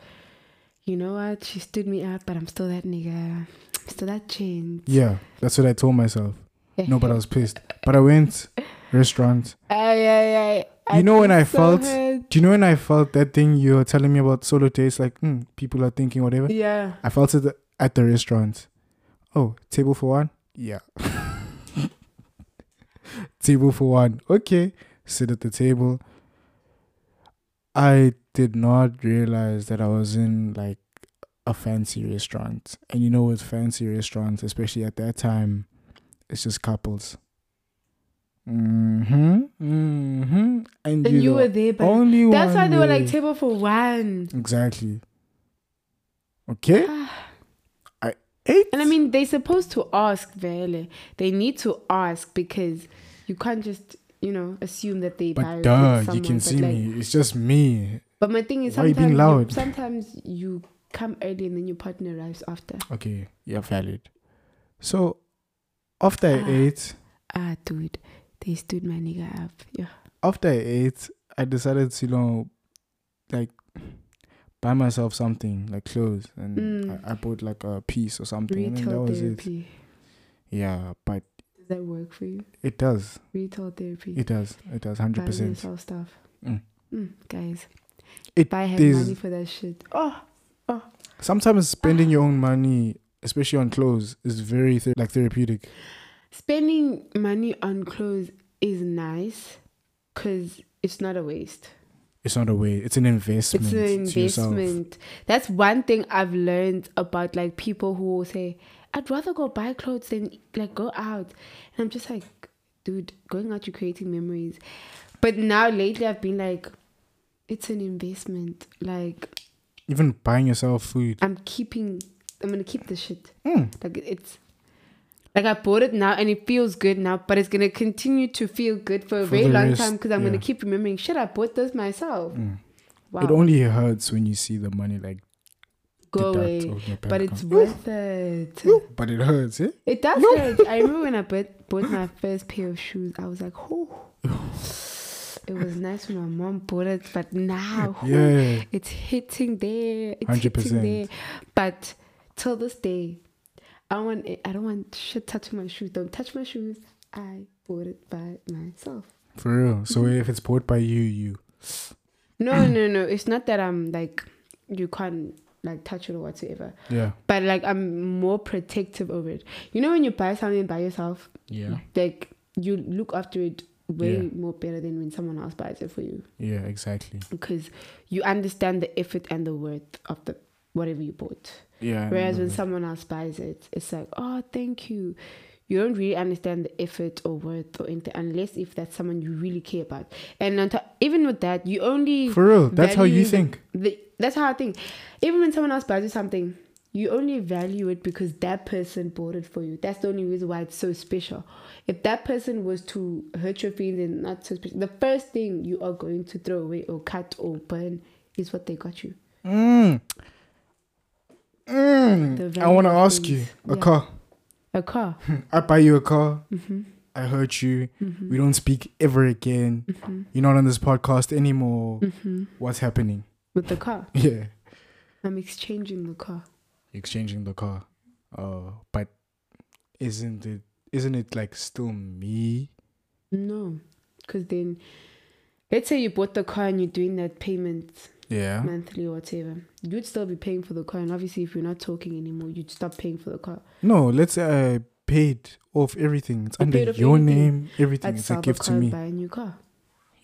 you know what? She stood me up, but I'm still that nigga. I'm still that gent. yeah, that's what I told myself. No, but I was pissed. But I went restaurant. Ay, ay, You know when I so felt-. Do you know when I felt that thing you were telling me about solo taste? Like, hmm, people are thinking whatever. Yeah. I felt it at the restaurant. Oh, table for one? Yeah. table for one. Okay. Sit at the table. I did not realize that I was in like a fancy restaurant. And you know, with fancy restaurants, especially at that time, it's just couples. Mm-hmm. Mm-hmm. And, And you, you were there, but only that's why they were like table for one. Exactly. Okay. I ate. And I mean, they're supposed to ask, Vele. They need to ask because you can't just, you know, assume that they but duh, you can see like- me. It's just me. But my thing is, Why you sometimes being loud? sometimes you come early and then your partner arrives after. Okay, yeah, valid. So after I Ah. ate, Ah, dude, they stood my nigga up. Yeah. after I ate, I decided to you know, like buy myself something like clothes, and Mm. I, I bought like a piece or something, and then that Retail was it. therapy. Yeah, but Does that work for you? it does. Retail therapy. It does. It does. Hundred Buying percent. yourself stuff. Mm. Mm, guys, It if I money for that shit. Oh, oh. Sometimes spending your own money, especially on clothes, is very ther- like therapeutic. Spending money on clothes is nice because it's not a waste. It's not a waste. It's an investment. It's an investment. That's one thing I've learned about like people who will say, I'd rather go buy clothes than like go out. And I'm just like, dude, going out, you're creating memories. But now lately I've been like, it's an investment. Like Even buying yourself food. I'm keeping, I'm gonna keep the shit. Mm. Like it's like I bought it now and it feels good now, but it's gonna continue to feel good for a For very long rest, time because I'm yeah. gonna keep remembering shit. I bought this myself. Mm. Wow, It only hurts when you see the money like go away, of your bank but it's account. worth it. But it hurts, eh? It does hurt. I remember when I bought, bought my first pair of shoes, I was like, oh. It was nice when my mom bought it, but now Yeah. it's hitting there. It's 100%. there. But till this day, I don't want it, I don't want shit touching my shoes. Don't touch my shoes. I bought it by myself. For real. So Mm-hmm. if it's bought by you, you. No, no, no. It's not that I'm like you can't like touch it or whatsoever. Yeah. But like I'm more protective over it. You know when you buy something by yourself, Yeah. like you look after it way Yeah. more better than when someone else buys it for you Yeah, exactly. because you understand the effort and the worth of the whatever you bought. Yeah. Whereas when someone else buys it, it's like, oh, thank you. You don't really understand the effort or worth or anything unless if that's someone you really care about. And on top, even with that, you only For real. That's how you think. the, that's how I think. Even when someone else buys you something, you only value it because that person bought it for you. That's the only reason why it's so special. If that person was to hurt your feelings and not so special, the first thing you are going to throw away or cut or burn is what they got you. Mm. Mm. I want to ask you a Yeah. car. A car. I buy you a car. Mm-hmm. I hurt you. We don't speak ever again. Mm-hmm. You're not on this podcast anymore. Mm-hmm. What's happening? With the car. Yeah. I'm exchanging the car. Exchanging the car. Uh, but isn't it? Isn't it like still me? No. Because then, let's say you bought the car and you're doing that payment Yeah. monthly or whatever. You'd still be paying for the car. And obviously, if you're not talking anymore, you'd stop paying for the car. No, let's say I paid off everything. It's I under your everything. name, everything. I'd it's a gift to me. buy a new car.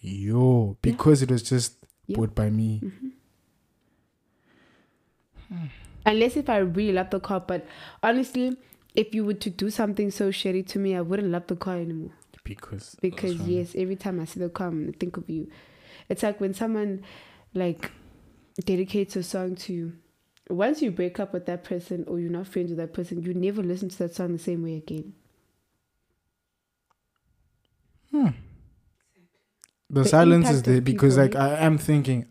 Yo, because it was just Yeah. bought by me. hmm Unless if I really love the car, but honestly, if you were to do something so shitty to me, I wouldn't love the car anymore. Because Because yes, every time I see the car, I'm think of you. It's like when someone like dedicates a song to you. Once you break up with that person or you're not friends with that person, you never listen to that song the same way again. Hmm. The, The silence is there because, people, like, I am thinking,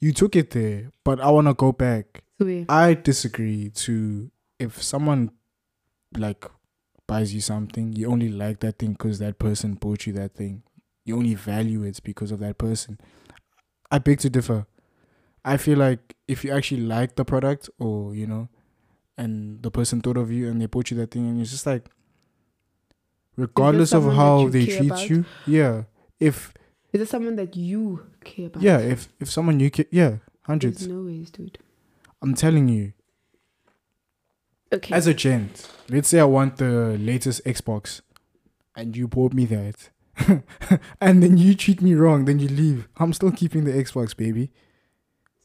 you took it there, but I want to go back. Yeah. I disagree to if someone like buys you something, you only like that thing because that person bought you that thing. You only value it because of that person. I beg to differ. I feel like if you actually like the product or, you know, and the person thought of you and they bought you that thing and it's just like regardless of how they treat about? you, yeah. If Is it someone that you care about? yeah, if if someone you care yeah, hundreds. There's no ways, dude. I'm telling you, Okay. As a gent, let's say I want the latest Xbox and you bought me that. and then you treat me wrong, then you leave. I'm still keeping the Xbox, baby.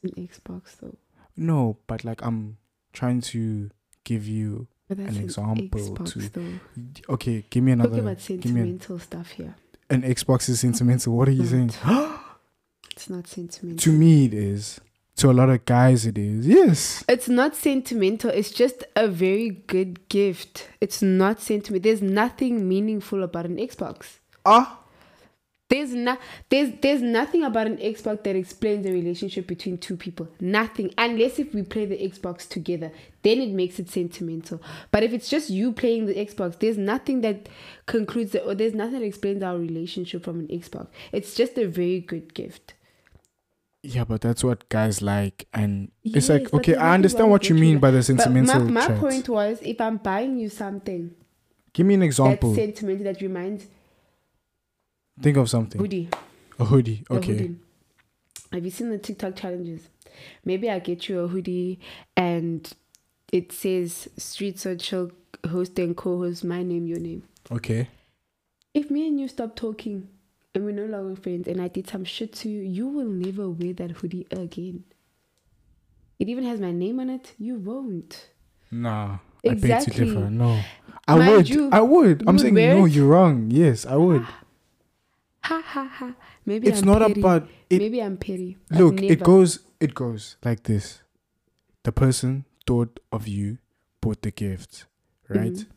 it's an Xbox though. No, but like I'm trying to give you An an, example Xbox to- though. okay, give me another. Talking about me an, sentimental stuff here. an Xbox is sentimental. What are you saying? It's not sentimental. to me it is. To a lot of guys it is. Yes. It's not sentimental. It's just a very good gift. It's not sentimental. There's nothing meaningful about an Xbox. Ah. There's not there's there's nothing about an Xbox that explains the relationship between two people. Nothing. Unless if we play the Xbox together, then it makes it sentimental. But if it's just you playing the Xbox, there's nothing that concludes it or there's nothing that explains our relationship from an Xbox. It's just a very good gift. Yeah, but that's what guys like and it's like okay, I understand what you mean by the sentimental. But my, my point was if I'm buying you something Give me an example. that's sentimental that reminds Think of something. hoodie. A hoodie. a Okay. hoodie. Have you seen the TikTok challenges? Maybe I get you a hoodie and it says Streets Or Chill host and co-host, my name, your name. Okay. If me and you stop talking and we're no longer friends and I did some shit to you, you will never wear that hoodie again. It even has my name on it. You won't. Nah. I beg to Exactly. differ. No. I Mind would. you, I would. I'm saying no, it? you're wrong. Yes, I would. Ha ha ha. Maybe it's I'm not petty. about it Maybe I'm petty. Look, it goes it goes like this. The person thought of you, bought the gift, right? Mhm.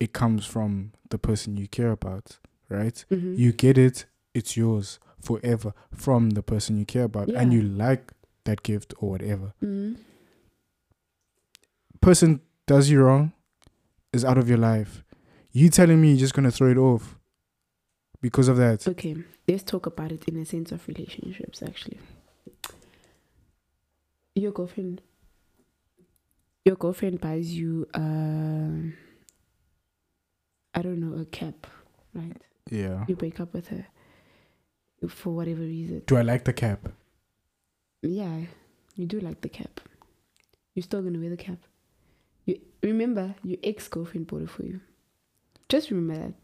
It comes from the person you care about, right? Mhm. You get it, it's yours forever from the person you care about and you like that gift or whatever. Mhm. Person does you wrong, is out of your life. You telling me you're just gonna throw it off because of that. Okay, let's talk about it in a sense of relationships actually. Your girlfriend your girlfriend buys you um I don't know, a cap, right? Yeah. You break up with her for whatever reason. Do I like the cap? Yeah, you do like the cap. You're still gonna wear the cap. You remember your ex girlfriend bought it for you. Just remember that.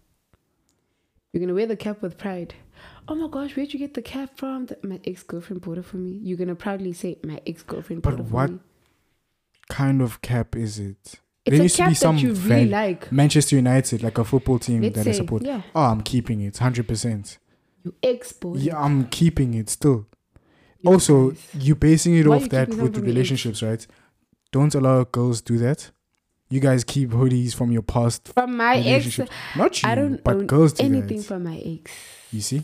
You're gonna wear the cap with pride. Oh my gosh, where'd you get the cap from? Th- My ex girlfriend bought it for me. You're gonna proudly say my ex girlfriend bought it for what me. Kind of cap is it? It's there a used to cap be some that you really like. Manchester United, like a football team Let's that I support. yeah, Oh, I'm keeping it, hundred percent. you ex bought it. Yeah, I'm keeping it still. Also, guys. you basing it Why off that with the relationships, right? Don't allow girls do that. You guys keep hoodies from your past from my ex. Not you, I don't but girls do anything that. from my ex. You see,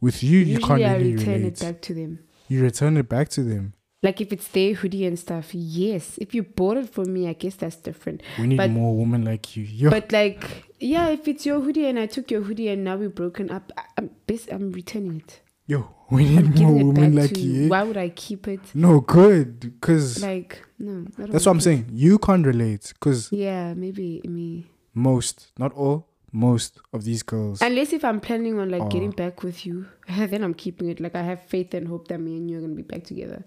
with you, you can't I really return relate. it back to them. You return it back to them. Like if it's their hoodie and stuff, yes. If you bought it for me, I guess that's different. We need But- more women like you. Yo, But like, yeah, if it's your hoodie and I took your hoodie and now we're broken up, I'm I'm returning it. yo, we need more women like you. you. Why would I keep it? No, good, because Like, no. That's what I'm it. saying. You can't relate, because Yeah, maybe me. most, not all, most of these girls. Unless if I'm planning on like Oh. getting back with you, then I'm keeping it. Like I have faith and hope that me and you are gonna be back together.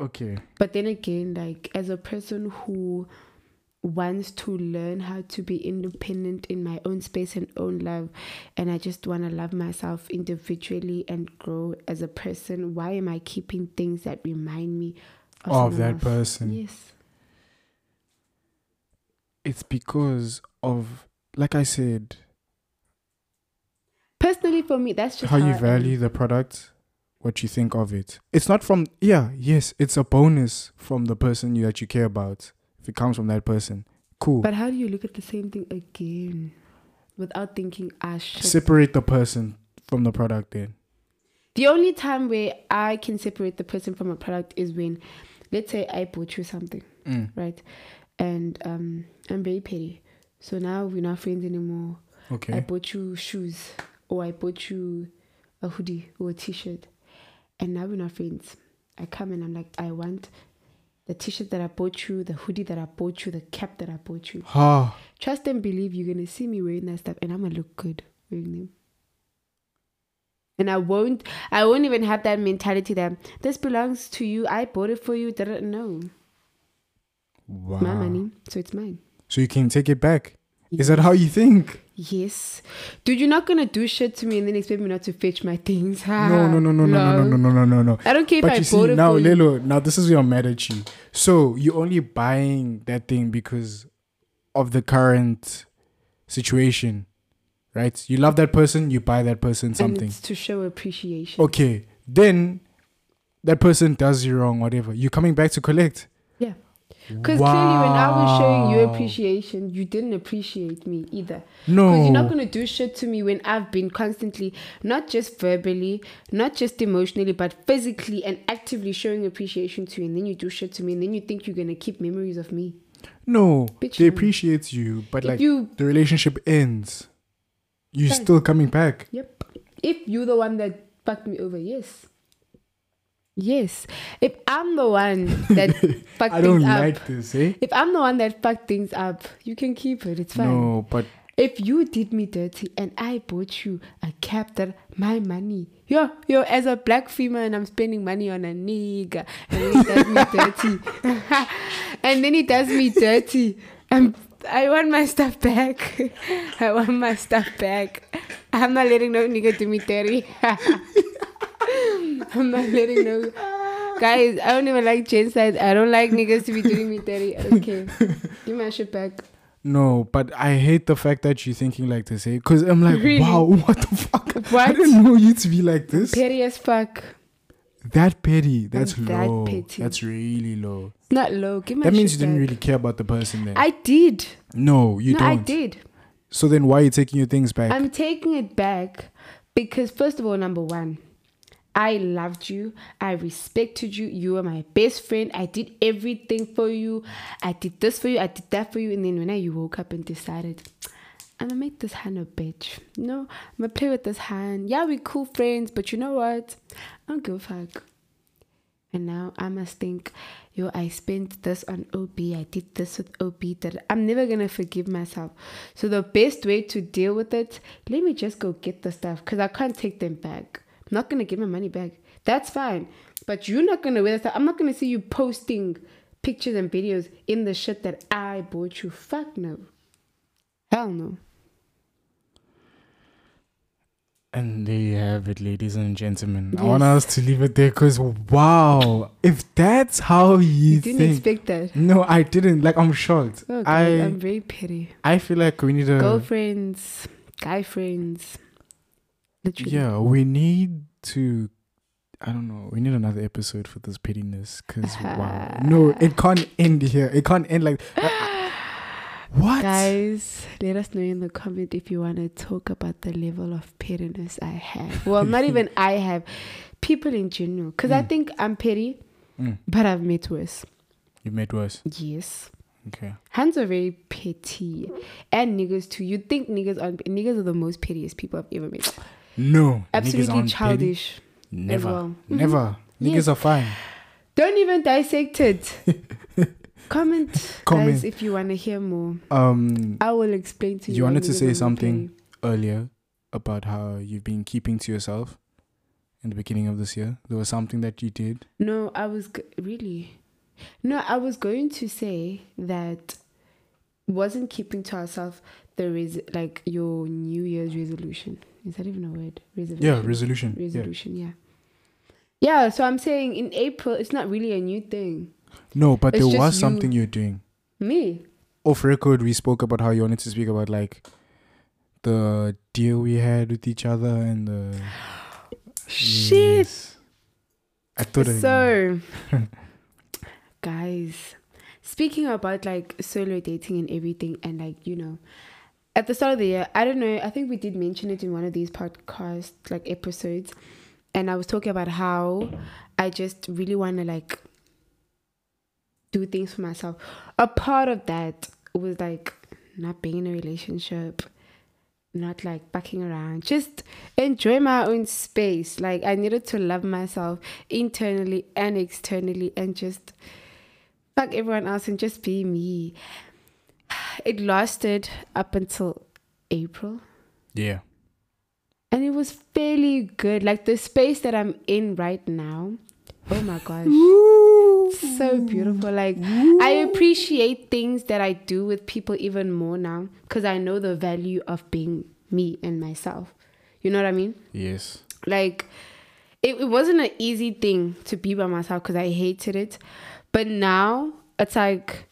okay, But then again, like as a person who wants to learn how to be independent in my own space and own love and I just want to love myself individually and grow as a person, why am I keeping things that remind me of, Of that else? person. Yes. It's because of, like I said, Personally, for me, that's just how how you value the product, what you think of it. It's not from, yeah, yes, it's a bonus from the person you, that you care about. If it comes from that person, cool. But how do you look at the same thing again without thinking, ah, shit? Separate the person from the product then. The only time where I can separate the person from a product is when, let's say, I bought you something, Mm. right? And um, I'm very petty. So now we're not friends anymore. Okay. I bought you shoes, or I bought you a hoodie or a t shirt. And now we're not friends. I come and I'm like, I want the t shirt that I bought you, the hoodie that I bought you, the cap that I bought you. Ha. Trust and believe you're gonna see me wearing that stuff and I'm gonna look good wearing them. And I won't I won't even have that mentality that this belongs to you, I bought it for you, know. Wow. My money, so it's mine. So you can take it back. Is that how you think? Yes. Dude, you're not gonna do shit to me and then expect me not to fetch my things. Ha, no, no, no, no, no, no, no, no, no, no, no. I don't care but if you I see, bought it now, for Lelo, you. now this is where I'm mad at you. So you're only buying that thing because of the current situation, right? You love that person, you buy that person something. And it's to show appreciation. Okay. Then that person does you wrong, whatever. You're coming back to collect. Because clearly, when I was showing you appreciation, you didn't appreciate me either. No. Because you're not going to do shit to me when I've been constantly, not just verbally, not just emotionally, but physically and actively showing appreciation to you. And then you do shit to me, and then you think you're going to keep memories of me. No, Bitch, they appreciate you, but like you- the relationship ends. You're still coming back. Yep. If you're the one that fucked me over, yes. Yes. If I'm the one that fucked I don't things up, like this, eh? if I'm the one that fucked things up, you can keep it. It's fine. No, but If you did me dirty and I bought you a cap that my money, yo, yo, as a black female and I'm spending money on a nigga and he does me dirty, and then he does me dirty, and I want my stuff back. I want my stuff back. I'm not letting no nigga do me dirty. I'm not letting no. Guys, I don't even like genocide. I don't like niggas to be doing me dirty. Okay, give my shit back. no, but I hate the fact that you're thinking like this, eh? Because I'm like, Really? wow, what the fuck? I didn't know you to be like this. Petty as fuck. That petty. That's that low. petty. That's really low. It's not low. Give my That means you didn't back. really care about the person then. I did. no, you no, don't. I did. So then why are you taking your things back? I'm taking it back because first of all, number one, I loved you. I respected you. You were my best friend. I did everything for you. I did this for you. I did that for you. And then when I you woke up and decided, I'm gonna make this hand a bitch. No, I'm gonna play with this hand. Yeah, we cool friends, but you know what? I don't give a fuck. And now I must think, yo, I spent this on OB. I did this with OB. That I'm never gonna forgive myself. So the best way to deal with it, let me just go get the stuff because I can't take them back. I'm not gonna get my money back. That's fine. But you're not gonna wear that. I'm not gonna see you posting pictures and videos in the shit that I bought you. Fuck no. Hell no. And there you have it, ladies and gentlemen. I want us to leave it there because, wow, if that's how you, You didn't think. expect that. no, I didn't. Like, I'm shocked. Oh, God, I I'm very petty. I feel like we need a. Girlfriends, guy friends. Literally. Yeah, we need to. I don't know. We need another episode for this pettiness because, wow. No, it can't end here. It can't end like. What? Guys, let us know in the comment if you want to talk about the level of pettiness I have. Well, not even I have. People in general. Because I Mm. think I'm petty, Mm, but I've met worse. you made worse. Yes. Okay. Hands are very petty. And niggas too. You think niggas are niggas are the most pettiest people I've ever met. No. Absolutely aren't petty. childish. Never. well. Never. Niggas Yes. are fine. Don't even dissect it. Comment, Comment. guys, if you want to hear more. Um, I will explain to you. You wanted to say something? earlier about how you've been keeping to yourself in the beginning of this year. There was something that you did. No, I was g- really. No, I was going to say that wasn't keeping to ourselves the res- like your New Year's resolution. Is that even a word? Resolution. Yeah, resolution. Yeah. resolution. Yeah. yeah. So I'm saying in April, it's not really a new thing. No, but It's there was you- something you're doing. Me. Off record, we spoke about how you wanted to speak about like the deal we had with each other and the Shit. Yes. I thought I So, guys, speaking about like solo dating and everything, and like, you know, at the start of the year, I don't know, I think we did mention it in one of these podcast like episodes, and I was talking about how I just really want to like do things for myself. A part of that was like not being in a relationship, not like backing around, just enjoy my own space. Like I needed to love myself internally and externally and just fuck everyone else and just be me. It lasted up until April Yeah. and it was fairly good. Like the space that I'm in right now. Oh my gosh. So beautiful. Like I appreciate things that I do with people even more now because I know the value of being me and myself. You know what I mean? Yes. like it, it wasn't an easy thing to be by myself because I hated it. But now it's like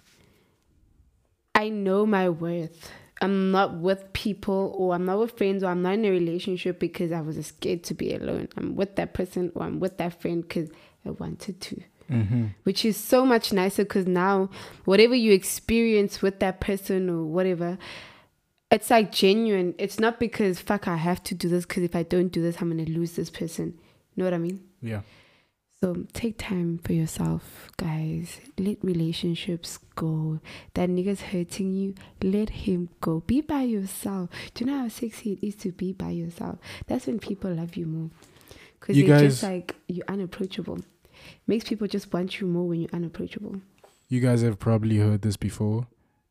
I know my worth. I'm not with people or I'm not with friends or I'm not in a relationship because I was scared to be alone. I'm with that person or I'm with that friend because I wanted to. Mm-hmm. Which is so much nicer because now, whatever you experience with that person or whatever, it's like genuine. It's not because fuck I have to do this because if I don't do this, I'm gonna lose this person. You know what I mean? Yeah. So take time for yourself, guys. Let relationships go. That nigga's hurting you. Let him go. Be by yourself. Do you know how sexy it is to be by yourself? That's when people love you more. Because You you're just like you're unapproachable. Makes people just want you more when you're unapproachable. You guys have probably heard this before.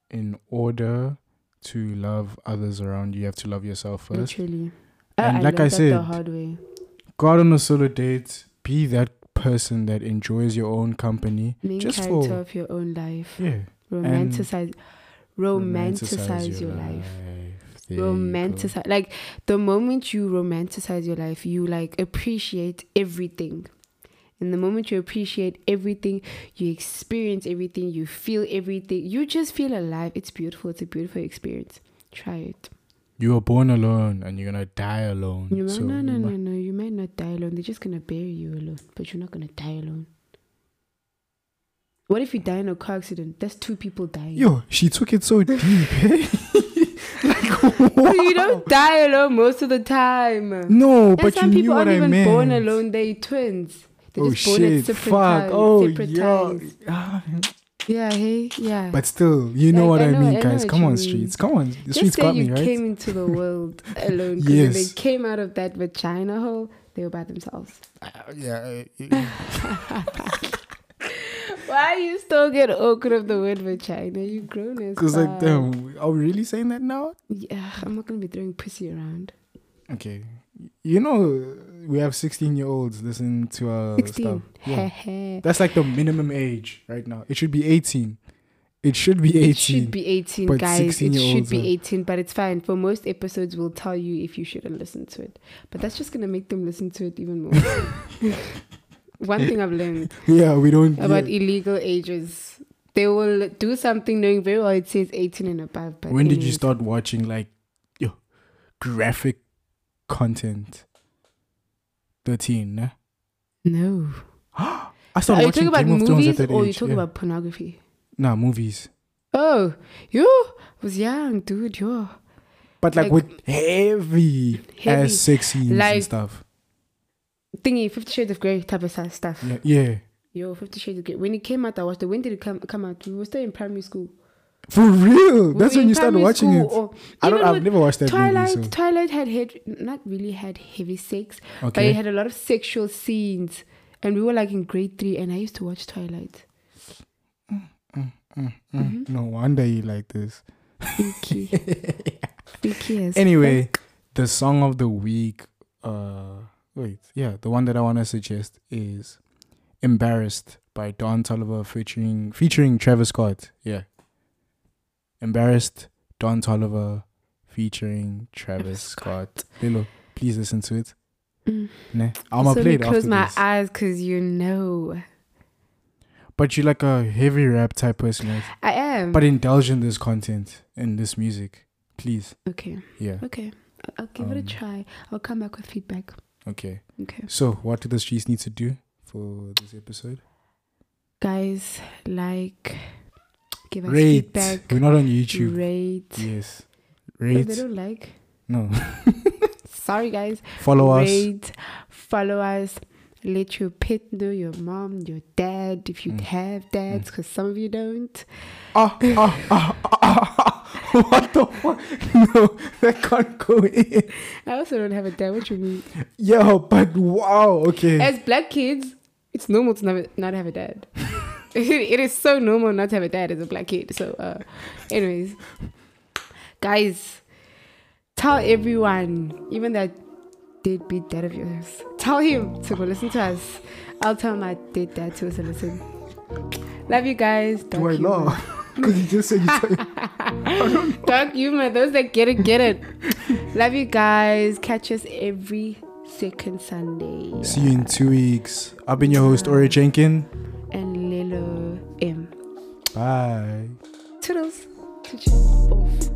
In order to love others around you, you have to love yourself first. Literally. And I, I like I said- the hard way. Go out on a solo date. Be that person that enjoys your own company. Main just character for of your own life. yeah. Romanticize, romanticize, your, life. There you go. romanticize like the moment you romanticize your life you like appreciate everything and the moment you appreciate everything you experience everything you feel everything you just feel alive. It's beautiful. It's a beautiful experience. Try it. You were born alone and you're gonna die alone. you might, so no no no no. You might not die alone. They're just gonna bury you alone but you're not gonna die alone. What if you die in a car accident? That's two people dying. Yo, she took it so deep. eh? like you don't die alone most of the time. No, but you some knew people what aren't I even meant. born alone, they're twins. They're oh just born at shit! separate Fuck! times. oh separate yeah. times. Ah, Yeah, hey, yeah. But still, you know Like, what I I, know- mean, I know guys. what Come you on, mean. streets. Come on, the just streets say got you me right. came into the world alone. 'cause Yes. they came out of that vagina hole, they were by themselves. yeah. Why you still get awkward of the word vagina? You grown as Because like, fuck. damn, are we really saying that now? Yeah, I'm not gonna be throwing pussy around. Okay. You know, we have 16 year olds listening to our Sixteen. stuff. Yeah. That's like the minimum age right now. It should be 18. It should be 18. It should be 18, but guys. It should 16-year-olds be are- 18, but it's fine. For most episodes, we'll tell you if you shouldn't listen to it. But that's just going to make them listen to it even more. One thing I've learned yeah, we don't. about yeah. illegal ages they will do something knowing very well it says 18 and above. But When did you start watching like yo, graphic content? 13, nah? No. I Are started you watching talking about Game of Thrones movies at that or age. you talking yeah. about pornography? Nah, movies. Oh, you was young, dude. Yo. But like, Like- with heavy, Heavy. ass sex scenes Like- and stuff. Thingy, Fifty Shades of Grey type of stuff. Yeah, yeah. Yo, Fifty Shades of Grey. When it came out, I watched it. When did it come come out? We were still in primary school. For real. That's when you started watching it. I don't. I've never watched that Twilight, movie. Twilight had head, not really had heavy sex, So but it had a lot of sexual scenes. And we were like in grade three, and I used to watch Twilight. Mm, Mm-hmm. No wonder you like this. Freaky, freaky as Anyway, the song of the week. Uh, wait, yeah, the one that I want to suggest is "Embarrassed" by Don Toliver featuring featuring Travis Scott. Yeah, Embarrassed, Don Toliver, featuring Travis Scott. Lelo, please listen to it. Mm. Nah, I'm gonna so play it close my this. eyes because you know But you're like a heavy rap type person, right? I am. But indulge in this content in this music, please. okay, Yeah. okay, I'll, give it Um, a try. I'll come back with feedback. Okay. Okay, So, what do the streets need to do for this episode? guys, like, give us Rate. feedback. We're not on YouTube. Rate. Yes. If they don't like. No. Sorry, guys. Follow us. Rate, follow us. Let your pet know your mom, your dad, if you Mm. have dads, because some of you don't. Ah, ah, ah, ah. What the fuck? No, that can't go in. I also don't have a dad. What you mean? Yo, but wow. Okay. As black kids, it's normal to not, not have a dad. it is so normal not to have a dad as a black kid. So, uh, anyways, guys, tell everyone, even that deadbeat dad of yours, tell him to go listen to us. I'll tell my dead dad to also listen. Love you guys. do Dark I humor. laugh? Because you just said you tell Dark humor. Those that get it, get it. Love you guys. Catch us every second Sunday. See you in two weeks. I've been your host, Ori Jenkin. And Lelo M. Bye. Toodles. Toodles.